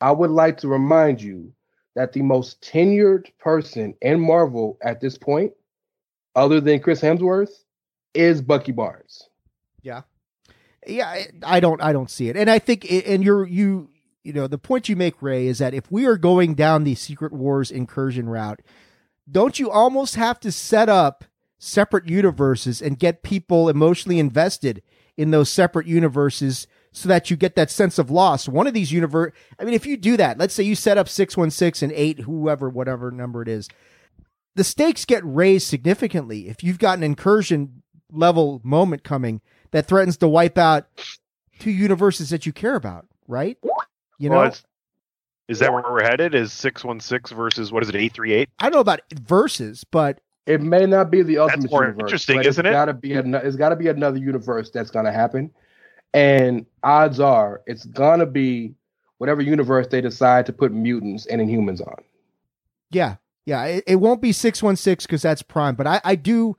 Speaker 5: I would like to remind you that the most tenured person in Marvel at this point, other than Chris Hemsworth, is Bucky Barnes.
Speaker 1: Yeah, yeah. I- I don't. I don't see it, and I think, and you're you. You know, the point you make, Rey, is that if we are going down the Secret Wars incursion route, don't you almost have to set up separate universes and get people emotionally invested in those separate universes so that you get that sense of loss. One of these universe, I mean, if you do that, let's say you set up 616 and 8, whoever, whatever number it is, the stakes get raised significantly. If you've got an incursion level moment coming, that threatens to wipe out two universes that you care about, right? You know,
Speaker 2: Well, it's- is that where we're headed? Is six one six versus what is it? Eight three eight?
Speaker 1: I don't know about versus, but
Speaker 5: It may not be the ultimate
Speaker 2: more
Speaker 5: universe.
Speaker 2: interesting,
Speaker 5: but
Speaker 2: isn't it?
Speaker 5: It's gotta be ano- it's gotta be another universe that's gonna happen. And odds are it's gonna be whatever universe they decide to put mutants and inhumans on.
Speaker 1: yeah, yeah, it, it won't be six one six because that's prime. But I, I do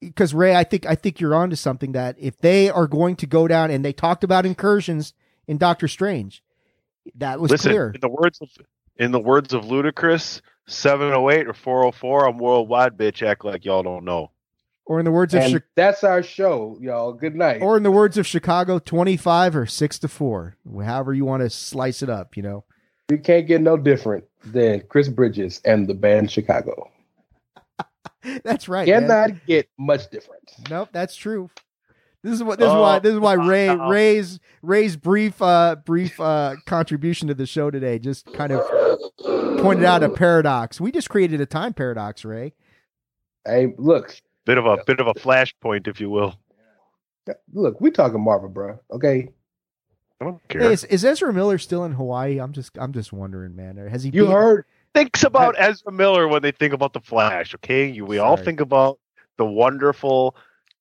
Speaker 1: because Rey, I think I think you're onto something that if they are going to go down and they talked about incursions in Doctor Strange, that was
Speaker 2: Listen,
Speaker 1: clear.
Speaker 2: in the words of in the words of Ludacris, seven oh eight or four oh four. I'm worldwide, bitch. Act like y'all don't know.
Speaker 1: Or in the words of
Speaker 5: And
Speaker 1: Chi-
Speaker 5: that's our show, y'all. Good night.
Speaker 1: or in the words of Chicago, twenty five or six to four, however you want to slice it up. You know,
Speaker 5: you can't get no different than Chris Bridges and the band Chicago.
Speaker 1: that's right. man.
Speaker 5: Cannot get much different.
Speaker 1: Nope, that's true. This is what this is
Speaker 2: Oh,
Speaker 1: why this is why Rey
Speaker 2: wow.
Speaker 1: Rey's Rey's brief uh brief uh contribution to the show today just kind of pointed out a paradox. We just created a time paradox, Rey.
Speaker 5: Hey, look,
Speaker 2: Bit of a bit of a flashpoint, if you will.
Speaker 5: look, we talking Marvel, bro. Okay,
Speaker 2: I don't care.
Speaker 1: Hey, is, is Ezra Miller still in Hawaii? I'm just I'm just wondering, man. Or Has he
Speaker 5: you
Speaker 1: been-
Speaker 5: heard
Speaker 2: thinks about Ezra Miller when they think about the Flash. Okay, you, we all think about the wonderful,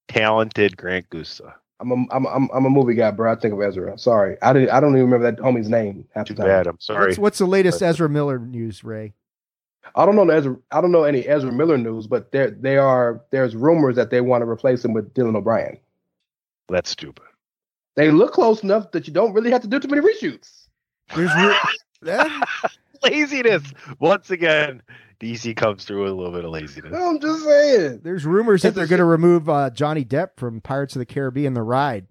Speaker 2: talented Grant Gustin.
Speaker 5: I'm a, I'm, I'm, I'm a movie guy, bro. I think of Ezra. Sorry, I didn't. I don't even remember that homie's name half the
Speaker 2: Too
Speaker 5: time.
Speaker 2: bad. I'm sorry.
Speaker 1: What's, what's the latest Ezra Miller news, Rey?
Speaker 5: I don't know Ezra. I don't know any Ezra Miller news, but there they are. There's rumors that they want to replace him with Dylan O'Brien.
Speaker 2: That's stupid.
Speaker 5: They look close enough that you don't really have to do too many reshoots.
Speaker 1: There's ru- Eh,
Speaker 2: Laziness. Once again, DC comes through with a little bit of laziness.
Speaker 5: I'm just saying.
Speaker 1: there's rumors that
Speaker 5: It's a
Speaker 1: they're going to remove uh, Johnny Depp from Pirates of the Caribbean: The Ride,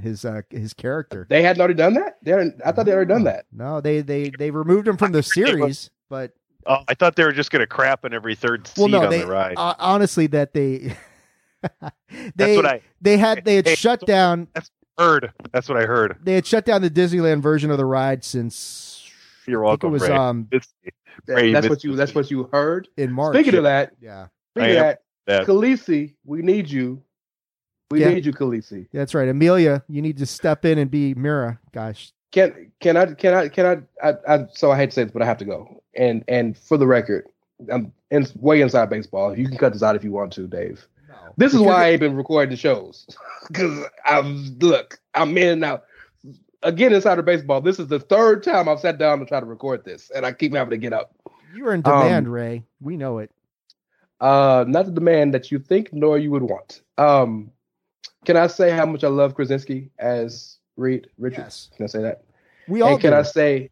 Speaker 1: his uh, his character.
Speaker 5: They hadn't already done that. They hadn't, I thought they already done that.
Speaker 1: No, they they they removed him from the series, but
Speaker 2: Oh, I thought they were just going to crap in every third seat
Speaker 1: well, no,
Speaker 2: on
Speaker 1: they
Speaker 2: the ride.
Speaker 1: uh, honestly that they
Speaker 2: That's
Speaker 1: they
Speaker 2: what I
Speaker 1: they had they had
Speaker 2: Hey,
Speaker 1: shut
Speaker 2: so-
Speaker 1: down
Speaker 2: heard. That's what I heard.
Speaker 1: they had shut down the Disneyland version of the ride since
Speaker 2: You're
Speaker 1: I think it was
Speaker 2: Rey.
Speaker 1: um
Speaker 2: It's-
Speaker 5: That-
Speaker 2: Rey,
Speaker 5: that's what you. That's what you heard.
Speaker 1: in March.
Speaker 5: Speaking of that,
Speaker 1: yeah,
Speaker 5: speaking of that,
Speaker 2: that.
Speaker 5: Khaleesi, we need you. We
Speaker 1: Yeah.
Speaker 5: need you, Khaleesi.
Speaker 1: that's right. Emilia, you need to step in and be Mera. Gosh,
Speaker 5: Can can I can I can I, I, I so I hate to say this, but I have to go. And and for the record, I'm in, way inside baseball. You can cut this out if you want to, Dave. No. This is why I ain't been recording the shows because I'm look. I'm in now. Again, insider baseball. This is the third time I've sat down to try to record this, and I keep having to get up.
Speaker 1: you are in demand,
Speaker 5: Um,
Speaker 1: Rey. We know it.
Speaker 5: Uh, not the demand that you think nor you would want. Um, can I say how much I love Krasinski as Reed Richards?
Speaker 1: Yes.
Speaker 5: Can I say that?
Speaker 1: We all
Speaker 5: and can
Speaker 1: do.
Speaker 5: I say,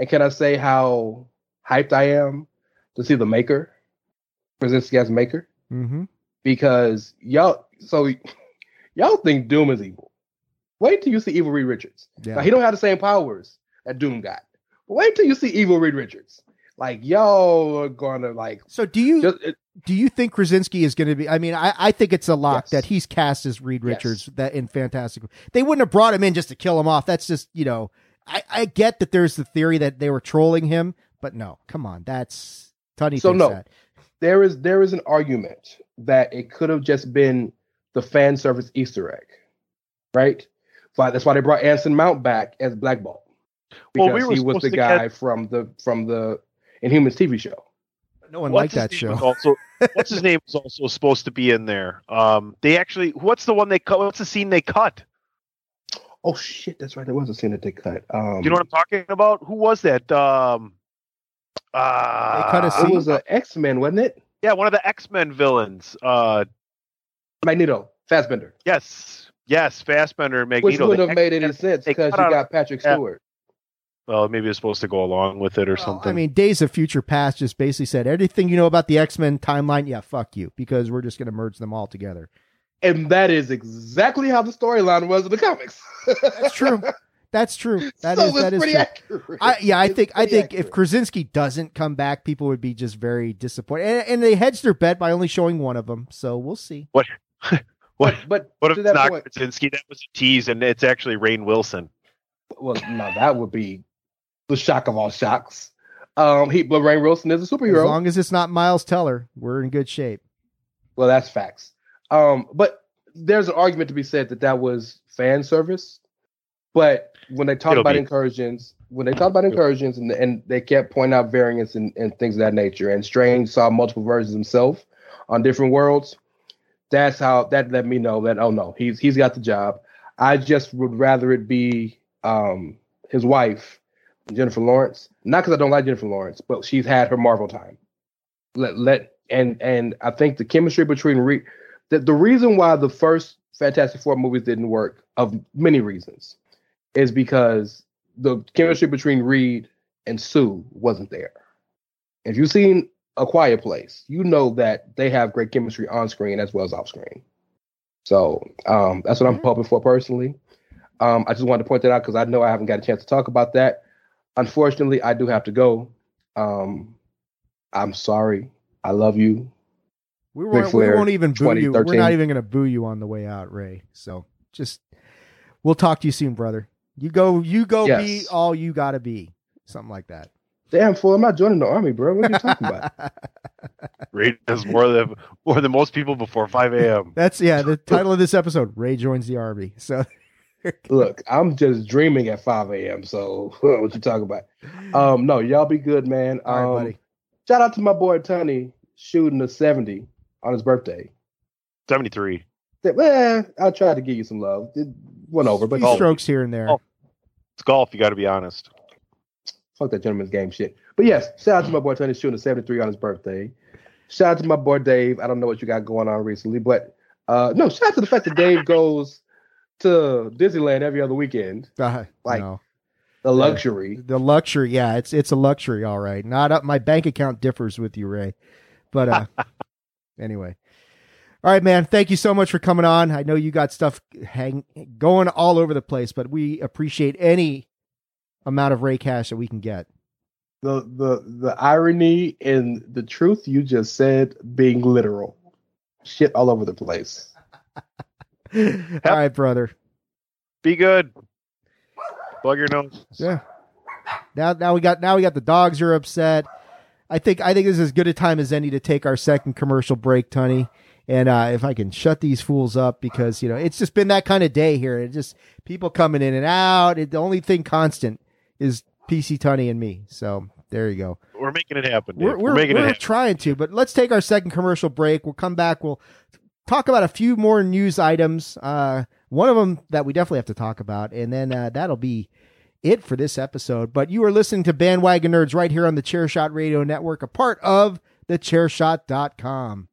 Speaker 5: and can I say how hyped I am to see the maker, Krasinski as maker?
Speaker 1: mm-hmm.
Speaker 5: Because y'all, so y'all think Doom is evil. Wait till you see evil Reed Richards.
Speaker 1: Yeah.
Speaker 5: Now he don't have the same powers that Doom got. But wait till you see evil Reed Richards. Like y'all are gonna like
Speaker 1: So do you
Speaker 5: just it,
Speaker 1: do you think Krasinski is going to be? I mean, I, I think it's a lock
Speaker 5: Yes.
Speaker 1: that he's cast as Reed
Speaker 5: Yes.
Speaker 1: Richards that in Fantastic. They wouldn't have brought him in just to kill him off. That's just you know. I, I get that there's the theory that they were trolling him, but no, come on, that's Tunney
Speaker 5: So no.
Speaker 1: that.
Speaker 5: there is there is an argument that it could have just been the fan service Easter egg, right? But that's why they brought Anson Mount back as Black Bolt because
Speaker 2: Well, we were
Speaker 5: he was the guy
Speaker 2: get-
Speaker 5: from the from the Inhumans TV show.
Speaker 1: No one
Speaker 2: What's
Speaker 1: liked that
Speaker 2: name
Speaker 1: show.
Speaker 2: was Also, what's his name was also supposed to be in there. Um, they actually, what's the one they cut? What's the scene they cut?
Speaker 5: Oh shit, that's right. There was a scene that they cut. Um,
Speaker 2: Do you know what I'm talking about? Who was that? Um, uh,
Speaker 1: cut a
Speaker 5: it was an X Men, wasn't it?
Speaker 2: yeah, one of the X Men villains. Uh,
Speaker 5: Magneto, Fassbender,
Speaker 2: yes, yes, Fassbender and
Speaker 5: which
Speaker 2: Magneto.
Speaker 5: wouldn't have made any sense because you got Patrick
Speaker 2: yeah.
Speaker 5: Stewart.
Speaker 2: Well, maybe it's supposed to go along with it or
Speaker 1: Well,
Speaker 2: something.
Speaker 1: I mean, Days of Future Past just basically said everything you know about the X Men timeline. Yeah, fuck you, because we're just going to merge them all together.
Speaker 5: And that is exactly how the storyline was in the comics.
Speaker 1: That's true. That's true. That
Speaker 5: so
Speaker 1: is
Speaker 5: it's
Speaker 1: that is
Speaker 5: pretty
Speaker 1: true.
Speaker 5: accurate.
Speaker 1: I, yeah, I
Speaker 5: It's
Speaker 1: think I
Speaker 5: pretty
Speaker 1: think if
Speaker 5: accurate.
Speaker 1: Krasinski doesn't come back, people would be just very disappointed. And, and they hedged their bet by only showing one of them, so we'll see.
Speaker 2: what?
Speaker 5: But, but
Speaker 2: What if it's
Speaker 5: that
Speaker 2: not
Speaker 5: point,
Speaker 2: Krasinski? That was a tease, and it's actually Rainn Wilson.
Speaker 5: well, no, that would be the shock of all shocks. Um, he, but Rainn Wilson is a superhero.
Speaker 1: As long as it's not Miles Teller, we're in good shape.
Speaker 5: well, that's facts. Um, but there's an argument to be said that that was fan service, but when they talk
Speaker 2: It'll
Speaker 5: about
Speaker 2: be.
Speaker 5: incursions, when they talk about incursions, and and they kept pointing out variants and, and things of that nature, and Strange saw multiple versions himself on different worlds. That's how that let me know that oh no, he's he's got the job. I just would rather it be um, his wife, Jennifer Lawrence. Not because I don't like Jennifer Lawrence, but she's had her Marvel time. Let let and and I think the chemistry between Reed, the, the reason why the first Fantastic Four movies didn't work, of many reasons, is because the chemistry between Reed and Sue wasn't there. If you've seen A Quiet Place, you know that they have great chemistry on screen as well as off screen. So um, that's what I'm hoping for personally. Um, I just wanted to point that out because I know I haven't got a chance to talk about that. Unfortunately, I do have to go. Um, I'm sorry. I love you.
Speaker 1: We
Speaker 5: Ric
Speaker 1: won't, we won't even boo you. We're not even going to boo you on the way out, Rey. So just we'll talk to you soon, brother. You go. You go. Be all you got to be. Something like that.
Speaker 5: Damn fool! I'm not joining the army, bro. What are you talking about?
Speaker 2: Rey does more than more than most people before 5 a.m.
Speaker 1: That's yeah. The title of this episode: Rey joins the army. So
Speaker 5: Look, I'm just dreaming at 5 a.m. So what you talking about? Um, no, y'all be good, man.
Speaker 1: all right,
Speaker 5: Um,
Speaker 1: buddy.
Speaker 5: shout out to my boy Tony shooting a 70 on his birthday.
Speaker 2: 73.
Speaker 5: That- Well, I tried to give you some love. It went over, but
Speaker 1: Few strokes here and there.
Speaker 2: Oh. It's golf. You got to be honest.
Speaker 5: Fuck that gentleman's game shit. But yes, shout out to my boy Tony shooting a 73 on his birthday. Shout out to my boy Dave. I don't know what you got going on recently, but uh no, shout out to the fact that Dave goes to Disneyland every other weekend.
Speaker 1: Uh,
Speaker 5: like-
Speaker 1: no.
Speaker 5: The luxury.
Speaker 1: the luxury. Yeah, it's it's a luxury. All right. Not up. My bank account differs with you, Rey. But uh, anyway. All right, man. Thank you so much for coming on. I know you got stuff hang going all over the place, but we appreciate any amount of Rey cash that we can get.
Speaker 5: The the the irony and the truth you just said being literal. Shit all over the place.
Speaker 1: All right, brother.
Speaker 2: Be good. Plug your nose.
Speaker 1: Yeah. Now, now we got now we got the dogs are upset. I think I think this is as good a time as any to take our second commercial break, Tony. And uh, if I can shut these fools up, because you know it's just been that kind of day here. It just people coming in and out. It, the only thing constant is PC Tony and me. So there you go.
Speaker 2: We're making it happen.
Speaker 1: We're, we're,
Speaker 2: making
Speaker 1: we're
Speaker 2: it happen.
Speaker 1: trying to, but let's take our second commercial break. We'll come back. We'll talk about a few more news items. Uh, one of them that we definitely have to talk about, and then uh, that'll be it for this episode. But you are listening to Bandwagon Nerds right here on the Chairshot Radio Network, a part of the Chairshot.com.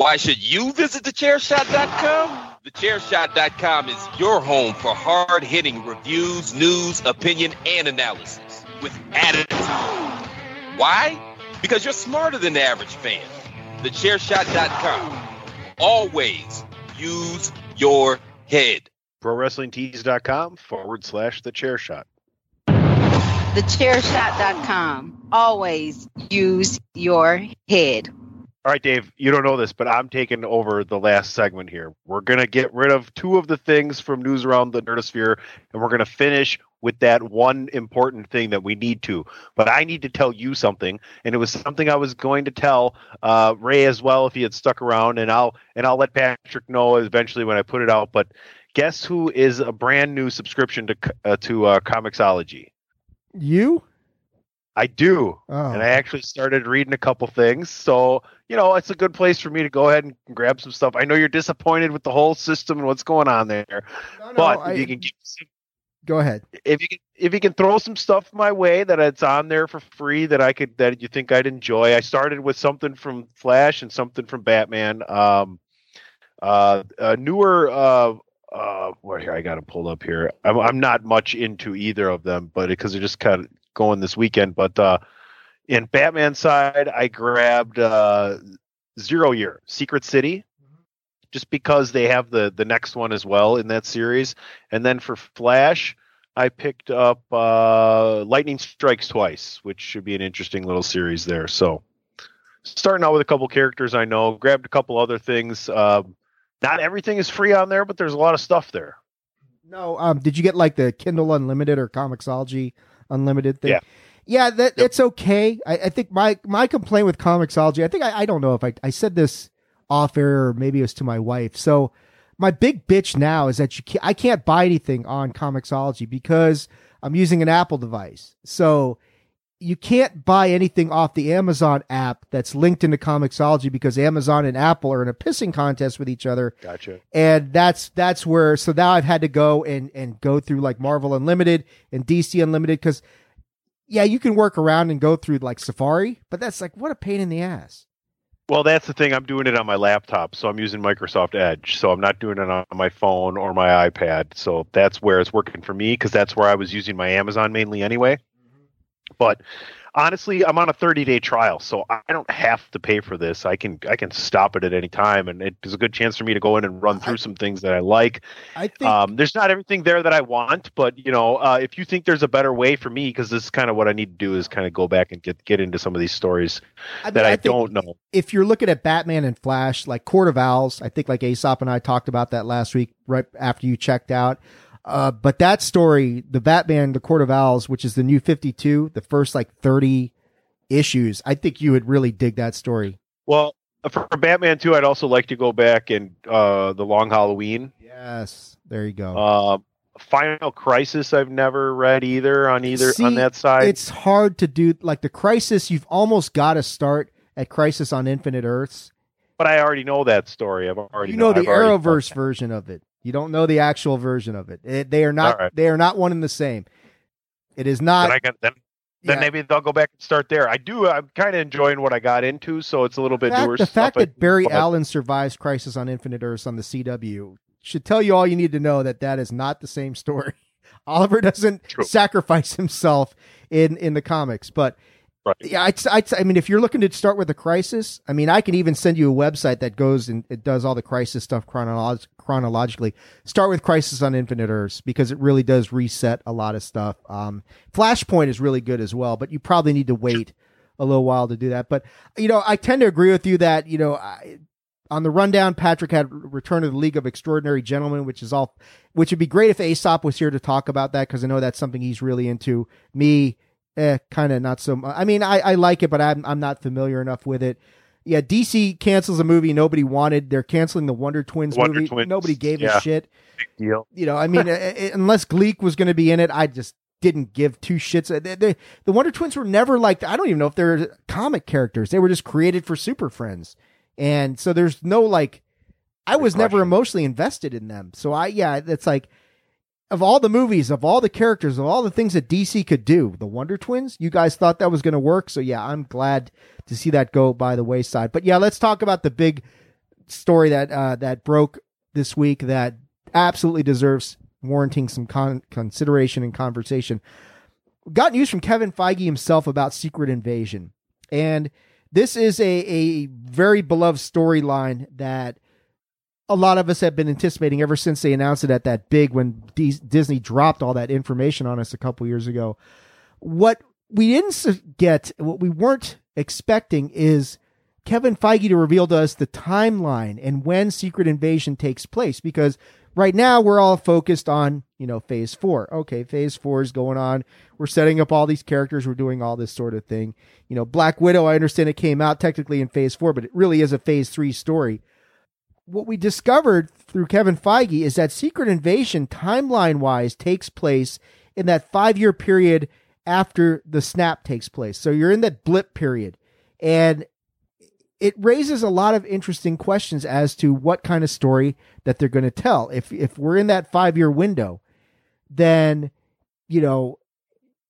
Speaker 4: Why should you visit thechairshot.com? Thechairshot.com is your home for hard hitting reviews, news, opinion, and analysis with attitude. Why? Because you're smarter than the average fan. Thechairshot.com. Always use your head.
Speaker 2: ProWrestlingTees.com forward slash the chair shot.
Speaker 6: Thechairshot.com. Always use your head.
Speaker 2: All right, Dave, you don't know this, but I'm taking over the last segment here. We're going to get rid of two of the things from news around the nerdosphere, and we're going to finish with that one important thing that we need to. But I need to tell you something, and it was something I was going to tell uh, Rey as well if he had stuck around, and I'll and I'll let Patrick know eventually when I put it out. But guess who is a brand new subscription to uh, to uh, Comixology?
Speaker 1: You?
Speaker 2: I do.
Speaker 1: Oh.
Speaker 2: And I actually started reading a couple things. So, you know, it's a good place for me to go ahead and grab some stuff. I know you're disappointed with the whole system and what's going on there.
Speaker 1: No, no,
Speaker 2: but
Speaker 1: I-
Speaker 2: if you can give
Speaker 1: go ahead.
Speaker 2: if you can if you can throw some stuff my way that it's on there for free that I could that you think I'd enjoy. I started with something from Flash and something from Batman. Um uh a newer uh uh where here I got it pulled up here. I'm I'm not much into either of them, but because they're just kind of going this weekend. But uh in Batman side, I grabbed uh Zero Year, Secret City, just because they have the the next one as well in that series. And then for Flash, I picked up uh Lightning Strikes Twice, which should be an interesting little series there. So starting out with a couple characters I know, grabbed a couple other things. Um not everything is free on there, but there's a lot of stuff there.
Speaker 1: No, um, did you get like the Kindle Unlimited or Comixology Unlimited thing?
Speaker 2: Yeah.
Speaker 1: Yeah, that it's okay. I, I think my my complaint with Comixology, I think I, I don't know if I, I said this off air or maybe it was to my wife. So my big bitch now is that you can't, I can't buy anything on Comixology because I'm using an Apple device. So you can't buy anything off the Amazon app that's linked into Comixology because Amazon and Apple are in a pissing contest with each other.
Speaker 2: Gotcha.
Speaker 1: And that's that's where so now I've had to go and and go through like Marvel Unlimited and DC Unlimited because yeah, you can work around and go through like Safari, but that's like what a pain in the ass.
Speaker 2: Well, that's the thing. I'm doing it on my laptop, so I'm using Microsoft Edge. So I'm not doing it on my phone or my iPad. So that's where it's working for me because that's where I was using my Amazon mainly anyway. Mm-hmm. But honestly, I'm on a 30 day trial, so I don't have to pay for this. I can I can stop it at any time, and it's a good chance for me to go in and run through some things that I like.
Speaker 1: I think
Speaker 2: Um, there's not everything there that I want, but you know, uh, if you think there's a better way for me, because this is kind of what I need to do is kind of go back and get get into some of these stories
Speaker 1: I mean,
Speaker 2: that I,
Speaker 1: think
Speaker 2: don't know.
Speaker 1: if you're looking at Batman and Flash, like Court of Owls, I think like Aesop and I talked about that last week, right after you checked out. Uh, but that story, the Batman, the Court of Owls, which is the new 52, the first like 30 issues, I think you would really dig that story.
Speaker 2: Well, for, Batman too, I'd also like to go back and uh, the Long Halloween.
Speaker 1: Yes, there you go.
Speaker 2: Uh, Final Crisis, I've never read either on either
Speaker 1: See,
Speaker 2: on that side.
Speaker 1: It's hard to do like the Crisis. You've almost got to start at Crisis on Infinite Earths.
Speaker 2: but I already know that story. I've already
Speaker 1: You know the
Speaker 2: I've
Speaker 1: Arrowverse version of it. You don't know the actual version of it. It- they are not.
Speaker 2: Right.
Speaker 1: They are not one and the same. It is not.
Speaker 2: Then I got then. Then
Speaker 1: Yeah.
Speaker 2: maybe they'll go back and start there. I do. I'm kind of enjoying what I got into, so it's a little bit
Speaker 1: fact-
Speaker 2: newer
Speaker 1: the fact
Speaker 2: I-
Speaker 1: that Barry
Speaker 2: but-
Speaker 1: Allen survives Crisis on Infinite Earths on the CW should tell you all you need to know that that is not the same story. Oliver doesn't
Speaker 2: True.
Speaker 1: sacrifice himself in in the comics, but
Speaker 2: Right.
Speaker 1: yeah, I'd, I'd, I mean, if you're looking to start with a crisis, I mean, I can even send you a website that goes and it does all the crisis stuff chronolog- chronologically. Start with Crisis on Infinite Earths because it really does reset a lot of stuff. Um, Flashpoint is really good as well, but you probably need to wait a little while to do that. But you know, I tend to agree with you that you know. I, on the rundown, Patrick had Return of the League of Extraordinary Gentlemen, which is all, which would be great if Aesop was here to talk about that because I know that's something he's really into. Me, eh, kind of not so much. I mean, I, I like it, but I'm I'm not familiar enough with it. Yeah, DC cancels a movie nobody wanted. They're canceling the Wonder Twins
Speaker 2: Wonder
Speaker 1: movie.
Speaker 2: Twins,
Speaker 1: Nobody gave
Speaker 2: yeah.
Speaker 1: a shit.
Speaker 2: Big deal.
Speaker 1: You know, I mean, eh, eh, unless Gleek was going to be in it, I just didn't give two shits. Eh, They- they- the Wonder Twins were never like I don't even know if they're comic characters. They were just created for Super Friends, and so there's no like. I was never emotionally invested in them. So I yeah, it's like of all the movies, of all the characters, of all the things that DC could do, the Wonder Twins, you guys thought that was going to work. So yeah, I'm glad to see that go by the wayside. But yeah, let's talk about the big story that uh, that broke this week that absolutely deserves warranting some con- consideration and conversation. Got news from Kevin Feige himself about Secret Invasion, and this is a a very beloved storyline that a lot of us have been anticipating ever since they announced it at that big when D- Disney dropped all that information on us a couple years ago. What we didn't get, what we weren't expecting is Kevin Feige to reveal to us the timeline and when Secret Invasion takes place because right now we're all focused on, you know, phase four. Okay, phase four is going on. We're setting up all these characters. We're doing all this sort of thing. You know, Black Widow, I understand it came out technically in phase four, but it really is a phase three story what we discovered through Kevin Feige is that Secret Invasion, timeline wise, takes place in that five year period after the snap takes place. So you're in that blip period. And it raises a lot of interesting questions as to what kind of story that they're going to tell. If if we're in that five year window, then you know,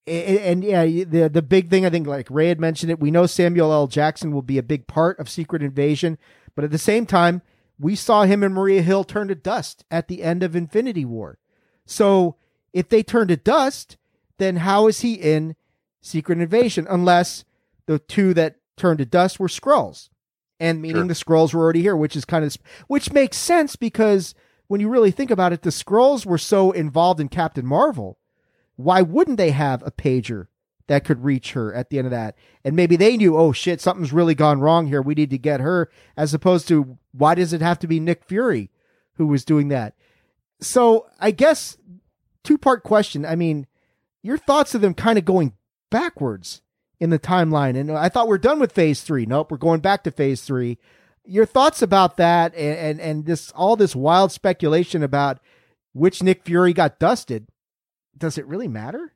Speaker 1: and, and yeah, the the big thing I think, like Rey had mentioned it, we know Samuel L. Jackson will be a big part of Secret Invasion, but at the same time, we saw him and Maria Hill turn to dust at the end of Infinity War. So if they turn to dust, then how is he in Secret Invasion? Unless the two that turned to dust were Skrulls, and meaning
Speaker 2: Sure.
Speaker 1: the Skrulls were already here, which is kind of which makes sense because when you really think about it, the Skrulls were so involved in Captain Marvel. Why wouldn't they have a pager that could reach her at the end of that? And maybe they knew, oh shit, something's really gone wrong here. We need to get her, as opposed to why does it have to be Nick Fury who was doing that? So I guess two part question. I mean, your thoughts of them kind of going backwards in the timeline. And I thought we're done with phase three. Nope, we're going back to phase three. your thoughts about that and, and and this all this wild speculation about which Nick Fury got dusted. Does it really matter?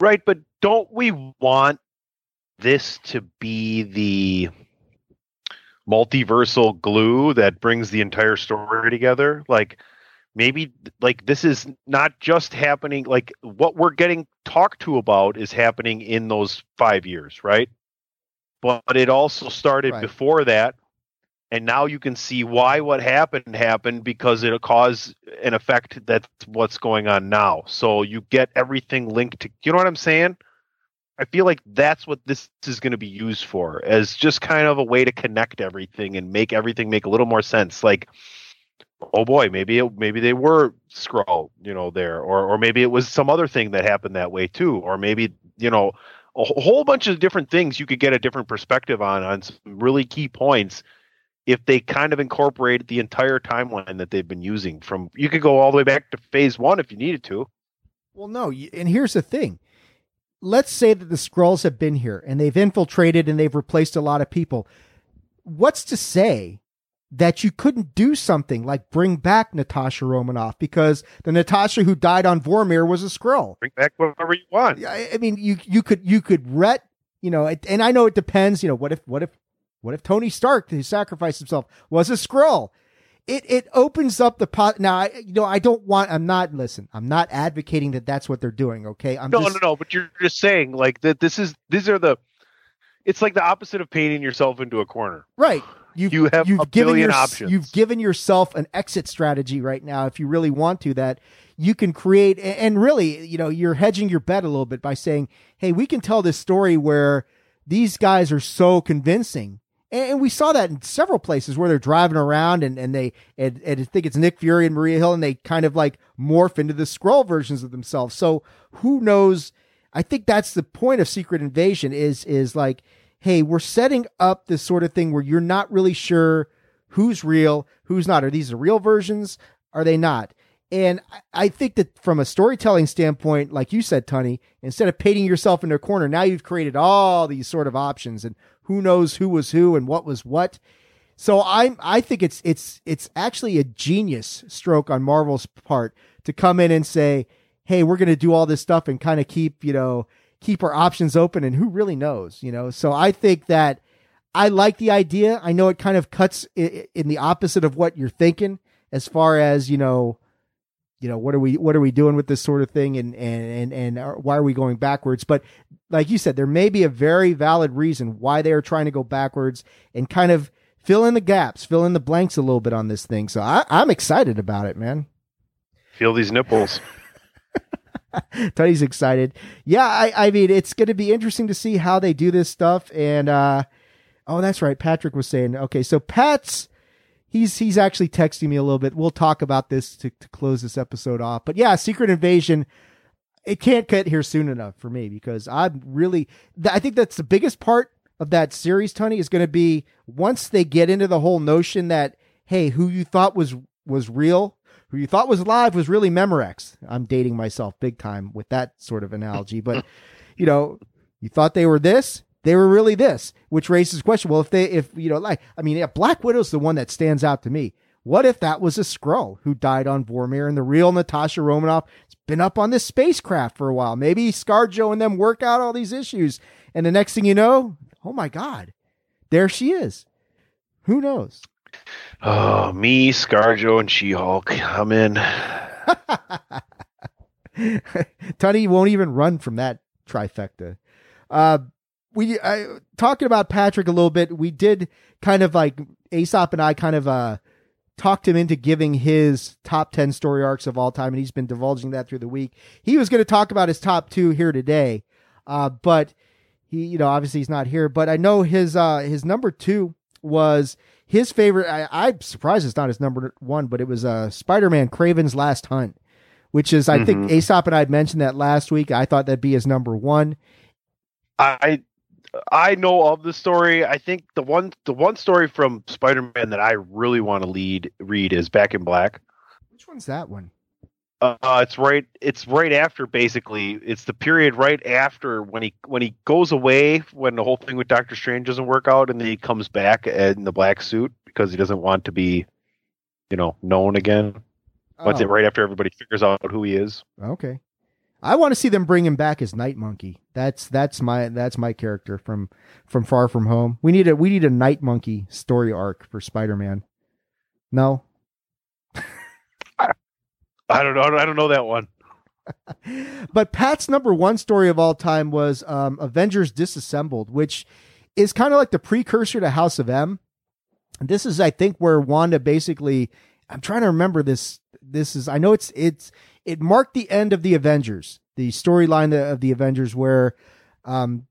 Speaker 2: Right, but don't we want this to be the multiversal glue that brings the entire story together? Like maybe like this is not just happening like what we're getting talked to about is happening in those 5 years, right? But it also started
Speaker 1: Right.
Speaker 2: before that and now you can see why what happened happened because it'll cause an effect that's what's going on now. So you get everything linked to you know what i'm saying? I feel like that's what this is going to be used for as just kind of a way to connect everything and make everything make a little more sense. Like oh boy maybe it, maybe they were Skrull you know there or or maybe it was some other thing that happened that way too or maybe you know a whole bunch of different things you could get a different perspective on on some really key points if they kind of incorporated the entire timeline that they've been using from you could go all the way back to phase one if you needed to
Speaker 1: Well, no. And here's the thing. Let's say that the Skrulls have been here and they've infiltrated and they've replaced a lot of people. What's to say that you couldn't do something like bring back Natasha Romanoff because the Natasha who died on Vormir was a Skrull?
Speaker 2: bring back whatever you want
Speaker 1: I, I mean, you you could you could ret, you know, it, and I know it depends. You know, what if what if what if Tony Stark, who sacrificed himself, was a Skrull? It it opens up the pot. Now, I, you know, I don't want. I'm not. Listen, I'm not advocating that that's what they're doing. Okay, I'm
Speaker 2: no
Speaker 1: just
Speaker 2: no no but you're just saying like that this is these are the it's like the opposite of painting yourself into a corner
Speaker 1: right. You've,
Speaker 2: You have
Speaker 1: you've
Speaker 2: a
Speaker 1: given
Speaker 2: billion
Speaker 1: your-
Speaker 2: options.
Speaker 1: You've given yourself an exit strategy right now, if you really want to. That you can create, and really, you know, you're hedging your bet a little bit by saying, "Hey, we can tell this story where these guys are so convincing." And and we saw that in several places where they're driving around and, and they and, and I think it's Nick Fury and Maria Hill and they kind of like morph into the Skrull versions of themselves. So who knows? I think that's the point of Secret Invasion is is like, hey, we're setting up this sort of thing where you're not really sure who's real, who's not. Are these the real versions? Are they not? And I- think that from a storytelling standpoint, like you said, Tony, instead of painting yourself into a corner, now you've created all these sort of options and who knows who was who and what was what. So I I think it's it's it's actually a genius stroke on Marvel's part to come in and say, "Hey, we're going to do all this stuff and kind of keep, you know, keep our options open and who really knows, you know." So I think that I like the idea. I know it kind of cuts in the opposite of what you're thinking as far as, you know, you know, what are we what are we doing with this sort of thing and and and and why are we going backwards? But like you said, there may be a very valid reason why they are trying to go backwards and kind of fill in the gaps, fill in the blanks a little bit on this thing. So I, I'm excited about it, man.
Speaker 2: feel these nipples
Speaker 1: Tony's excited. Yeah, I, I mean, it's going to be interesting to see how they do this stuff. And uh, oh, that's right. Patrick was saying, okay, so Pat's he's he's actually texting me a little bit. We'll talk about this to, to close this episode off. But yeah, Secret Invasion. It can't get here soon enough for me because I'm really. I think that's the biggest part of that series, Tony, is going to be once they get into the whole notion that hey, who you thought was was real, who you thought was alive was really Memorex. I'm dating myself big time with that sort of analogy, but you know, you thought they were this, they were really this, which raises the question. Well, if they, if you know, like, I mean, yeah, Black Widow's the one that stands out to me. What if that was a Skrull who died on Vormir and the real Natasha Romanoff been up on this spacecraft for a while? Maybe ScarJo and them work out all these issues. And the next thing you know, oh my God, there she is. Who knows?
Speaker 2: oh me scarjo and she-hulk i'm in
Speaker 1: Tony won't even run from that trifecta. Uh, we I, talking about Patrick a little bit. We did kind of like Aesop and I kind of uh talked him into giving his top 10 story arcs of all time and he's been divulging that through the week. He was going to talk about his top 2 here today. Uh but he you know obviously he's not here, but I know his uh his number 2 was his favorite I, I'm surprised it's not his number 1, but it was uh Spider-Man Kraven's Last Hunt which is I think
Speaker 2: Mhm.
Speaker 1: Aesop and I had mentioned that last week. I thought that'd be his number one.
Speaker 2: I I know of the story. I think the one the one story from Spider-Man that I really want to lead read is Back in Black.
Speaker 1: Which one's that one?
Speaker 2: Uh, it's right. It's right after basically. It's the period right after when he when he goes away when the whole thing with Doctor Strange doesn't work out, and then he comes back in the black suit because he doesn't want to be, you know, known again. That's
Speaker 1: Oh.
Speaker 2: it. Right after everybody figures out who he is.
Speaker 1: Okay. I want to see them bring him back as Night Monkey. That's that's my that's my character from from Far From Home. We need a we need a Night Monkey story arc for Spider Man. No,
Speaker 2: I don't know. I don't know that one.
Speaker 1: but Pat's number one story of all time was um, Avengers Disassembled, which is kind of like the precursor to House of M. This is, I think, where Wanda basically. I'm trying to remember this. This is. I know it's it's it marked the end of the Avengers, the storyline of the Avengers, where um,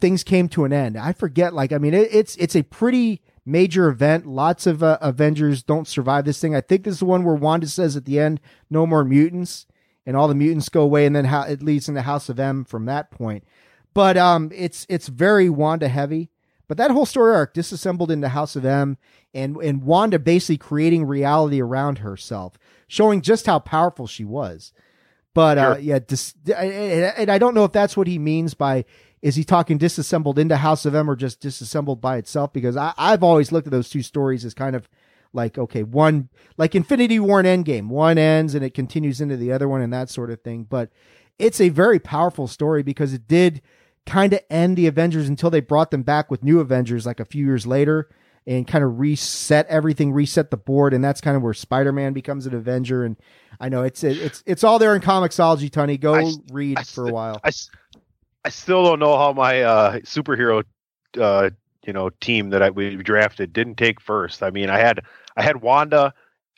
Speaker 1: things came to an end. I forget. Like, I mean, it, it's it's a pretty major event. Lots of uh, Avengers don't survive this thing. I think this is the one where Wanda says at the end, "No more mutants." and all the mutants go away, and then how it leads into House of M from that point. But um, it's it's very Wanda heavy. But that whole story arc disassembled into House of M, and and Wanda basically creating reality around herself, showing just how powerful she was. But uh, yeah, dis- and and I don't know if that's what he means by is he talking disassembled into House of M or just disassembled by itself? Because I, I've always looked at those two stories as kind of like okay, one like Infinity War and Endgame, one ends and it continues into the other one and that sort of thing. But it's a very powerful story because it did kind of end the Avengers until they brought them back with new Avengers like a few years later and kind of reset everything, reset the board, and that's kind of where Spider-Man becomes an Avenger. And I know it's it's it's all there in Comixology, Tony. Go
Speaker 2: I-
Speaker 1: read
Speaker 2: I
Speaker 1: for a while.
Speaker 2: I still don't know how my uh, superhero, uh, you know, team that I we drafted didn't take first. I mean, I had I had Wanda,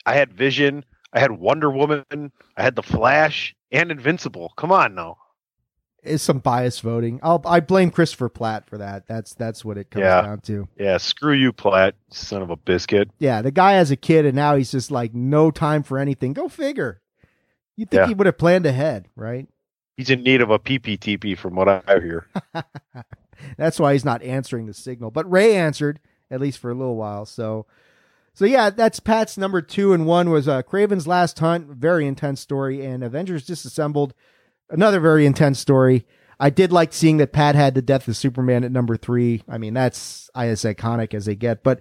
Speaker 2: I had Vision, I had Wonder Woman, I had the Flash, and Invincible. Come on now.
Speaker 1: Is some bias voting. I'll I blame Christopher Platt for that. That's that's what it comes
Speaker 2: Yeah.
Speaker 1: down to.
Speaker 2: Yeah, screw you, Platt, son of a biscuit.
Speaker 1: Yeah, the guy has a kid and now he's just like no time for anything. Go figure. You think
Speaker 2: Yeah.
Speaker 1: he would have planned ahead, right?
Speaker 2: He's in need of a PPTP, from what I hear.
Speaker 1: That's why he's not answering the signal. But Rey answered at least for a little while. So, so yeah, that's Pat's number two and one was uh, Kraven's Last Hunt, very intense story, and Avengers Disassembled, another very intense story. I did like seeing that Pat had the death of Superman at number three. I mean, that's as iconic as they get. But,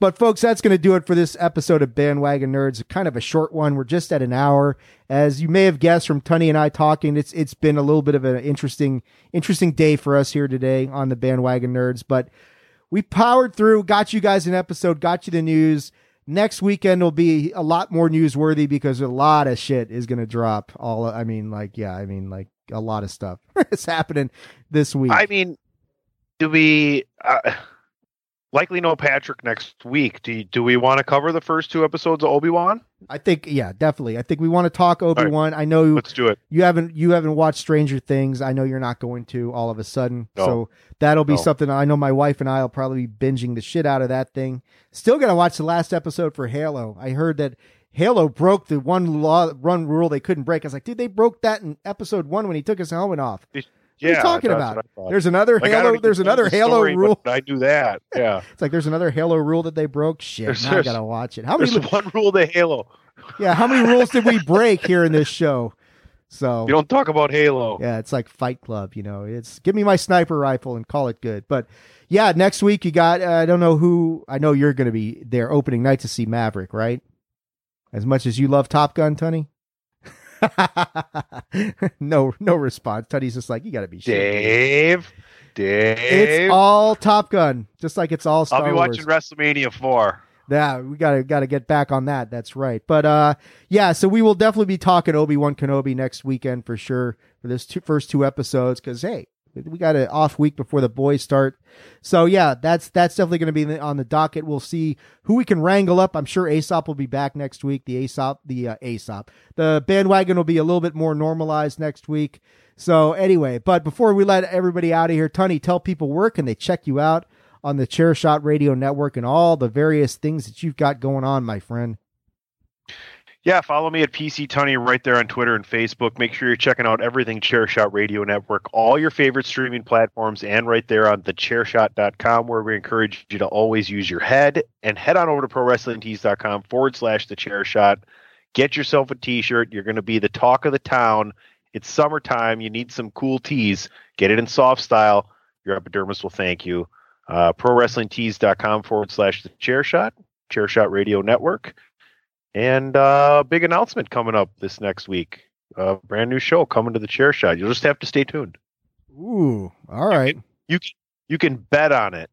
Speaker 1: but folks, that's going to do it for this episode of Bandwagon Nerds. Kind of a short one. We're just at an hour, as you may have guessed from Tunney and I talking. It's it's been a little bit of an interesting interesting day for us here today on the Bandwagon Nerds. But we powered through, got you guys an episode, got you the news. Next weekend will be a lot more newsworthy because a lot of shit is going to drop. All I mean, like yeah, I mean like a lot of stuff is happening this week.
Speaker 2: I mean, do we uh, likely know Patrick next week? Do you, do we want to cover the first two episodes of Obi Wan?
Speaker 1: I think yeah, definitely. I think we want to talk Obi Wan. I know
Speaker 2: Let's do it.
Speaker 1: you haven't you haven't watched Stranger Things. I know you're not going to all of a sudden.
Speaker 2: No.
Speaker 1: So that'll be
Speaker 2: No.
Speaker 1: something I know my wife and I will probably be binging the shit out of that thing. Still gonna watch the last episode for Halo. I heard that Halo broke the one law run rule they couldn't break. I was like, dude, they broke that in episode one when he took his helmet off. What are you talking about?
Speaker 2: what I thought.
Speaker 1: There's another
Speaker 2: Like,
Speaker 1: Halo. There's another
Speaker 2: the
Speaker 1: Halo
Speaker 2: story,
Speaker 1: rule.
Speaker 2: I do that. Yeah.
Speaker 1: It's like there's another Halo rule that they broke. Shit,
Speaker 2: There's-
Speaker 1: now I gotta watch it. How many?
Speaker 2: There's one rule to Halo.
Speaker 1: Yeah, how many rules did we break here in this show? So
Speaker 2: You don't talk about Halo.
Speaker 1: Yeah, it's like Fight Club, you know. It's give me my sniper rifle and call it good. But yeah, next week you got uh, I don't know who I know you're going to be there opening night to see Maverick, right? As much as you love Top Gun, Tunney. no, no response. Tunney's just like you got to be shitting me."
Speaker 2: Dave. Dave.
Speaker 1: It's all Top Gun, just like it's all Star
Speaker 2: I'll be
Speaker 1: Wars.
Speaker 2: watching WrestleMania 4.
Speaker 1: Yeah, we gotta gotta get back on that. That's right. But uh, yeah, so we will definitely be talking Obi Wan Kenobi next weekend for sure for this two, first two episodes because hey, we got an off week before the boys start. So yeah, that's that's definitely going to be on the docket. We'll see who we can wrangle up. I'm sure Aesop will be back next week. The Aesop, the uh, Aesop, the bandwagon will be a little bit more normalized next week. So anyway, but before we let everybody out of here, Tony, tell people where can they check you out on the Chair Shot Radio Network and all the various things that you've got going on, my friend.
Speaker 2: Yeah, follow me at PC Tunney right there on Twitter and Facebook. Make sure you're checking out everything Chairshot Radio Network, all your favorite streaming platforms, and right there on the thechairshot.com, where we encourage you to always use your head. And head on over to prowrestlingtees.com forward slash the chair shot. Get yourself a T-shirt. You're going to be the talk of the town. It's summertime. You need some cool tees. Get it in soft style. Your epidermis will thank you. Uh, ProWrestlingTees.com forward slash the Chair Shot, Chair Shot Radio Network, and uh, big announcement coming up this next week. A brand new show coming to the Chair Shot. You'll just have to stay tuned.
Speaker 1: Ooh, all right.
Speaker 2: You can, you can bet on it.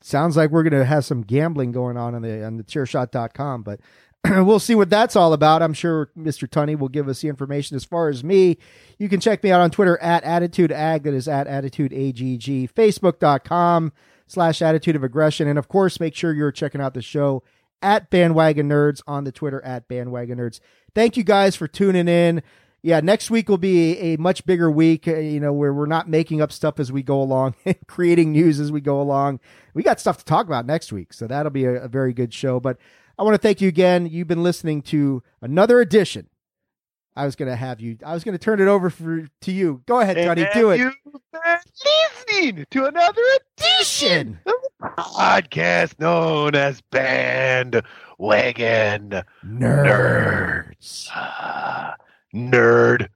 Speaker 1: Sounds like we're going to have some gambling going on on the on the chairshot.com, but we'll see what that's all about. I'm sure Mr. Tunney will give us the information. As far as me, you can check me out on Twitter at Attitude Ag. That is at AttitudeAGG, Facebook.com slash Attitude of Aggression. And of course, make sure you're checking out the show at Bandwagon Nerds on the Twitter at Bandwagon Nerds. Thank you guys for tuning in yeah, next week will be a much bigger week, uh, you know, where we're not making up stuff as we go along, creating news as we go along. We got stuff to talk about next week, so that'll be a, a very good show. But I want to thank you again. You've been listening to another edition. I was going to have you. I was going to turn it over for to you. Go ahead, Tony. Do it.
Speaker 2: You've been listening to another edition of the podcast known as Band Wagon
Speaker 1: Nerds.
Speaker 2: Ah, nerd.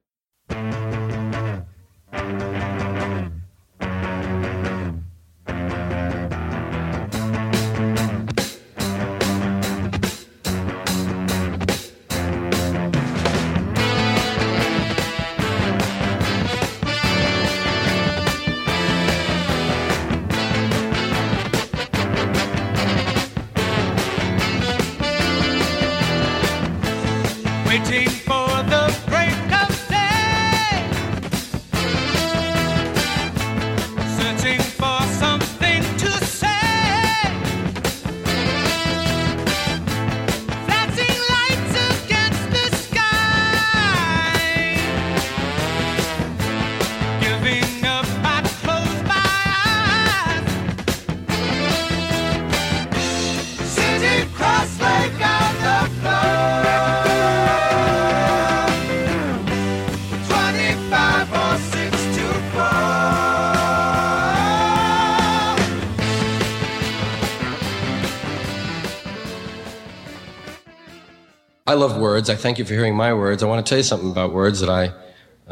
Speaker 7: I love words. I thank you for hearing my words. I want to tell you something about words that I,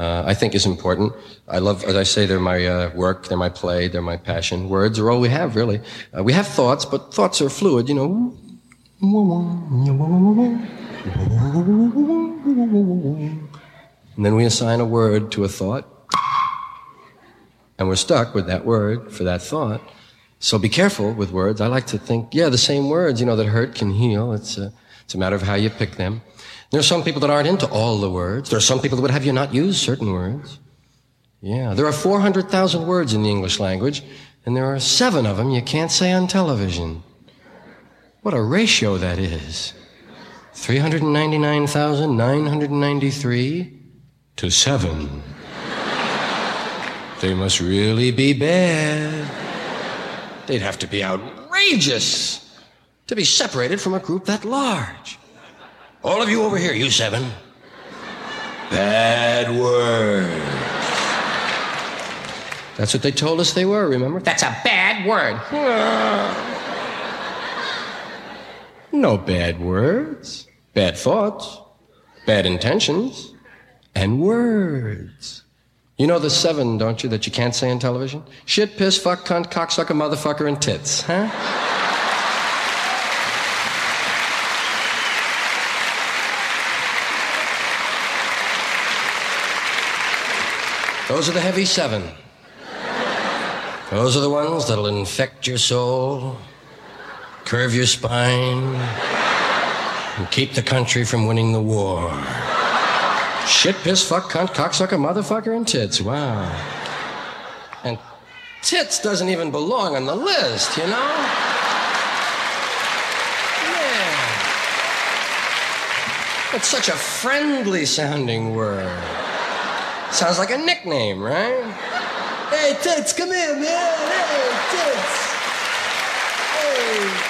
Speaker 7: uh, I think is important. I love, as I say, they're my uh, work, they're my play, they're my passion. Words are all we have, really. Uh, we have thoughts, but thoughts are fluid, you know. And then we assign a word to a thought, and we're stuck with that word for that thought. So be careful with words. I like to think, yeah, the same words, you know, that hurt can heal. It's a, it's a matter of how you pick them. There are some people that aren't into all the words. There are some people that would have you not use certain words. Yeah, there are 400,000 words in the English language, and there are seven of them you can't say on television. What a ratio that is. 399,993 to seven. They must really be bad. They'd have to be outrageous to be separated from a group that large. All of you over here, you seven. Bad word. That's what they told us they were, remember? That's a bad word. No bad words, bad thoughts, bad intentions, and words. You know the seven, don't you, that you can't say on television? Shit, piss, fuck, cunt, cocksucker, motherfucker, and tits, huh? Those are the heavy seven. Those are the ones that'll infect your soul, curve your spine, and keep the country from winning the war. Shit, piss, fuck, cunt, cocksucker, motherfucker, and tits. Wow. And tits doesn't even belong on the list, you know? Yeah. It's such a friendly sounding word. Sounds like a nickname, right? Hey, tits, come here, man. Hey, tits. Hey.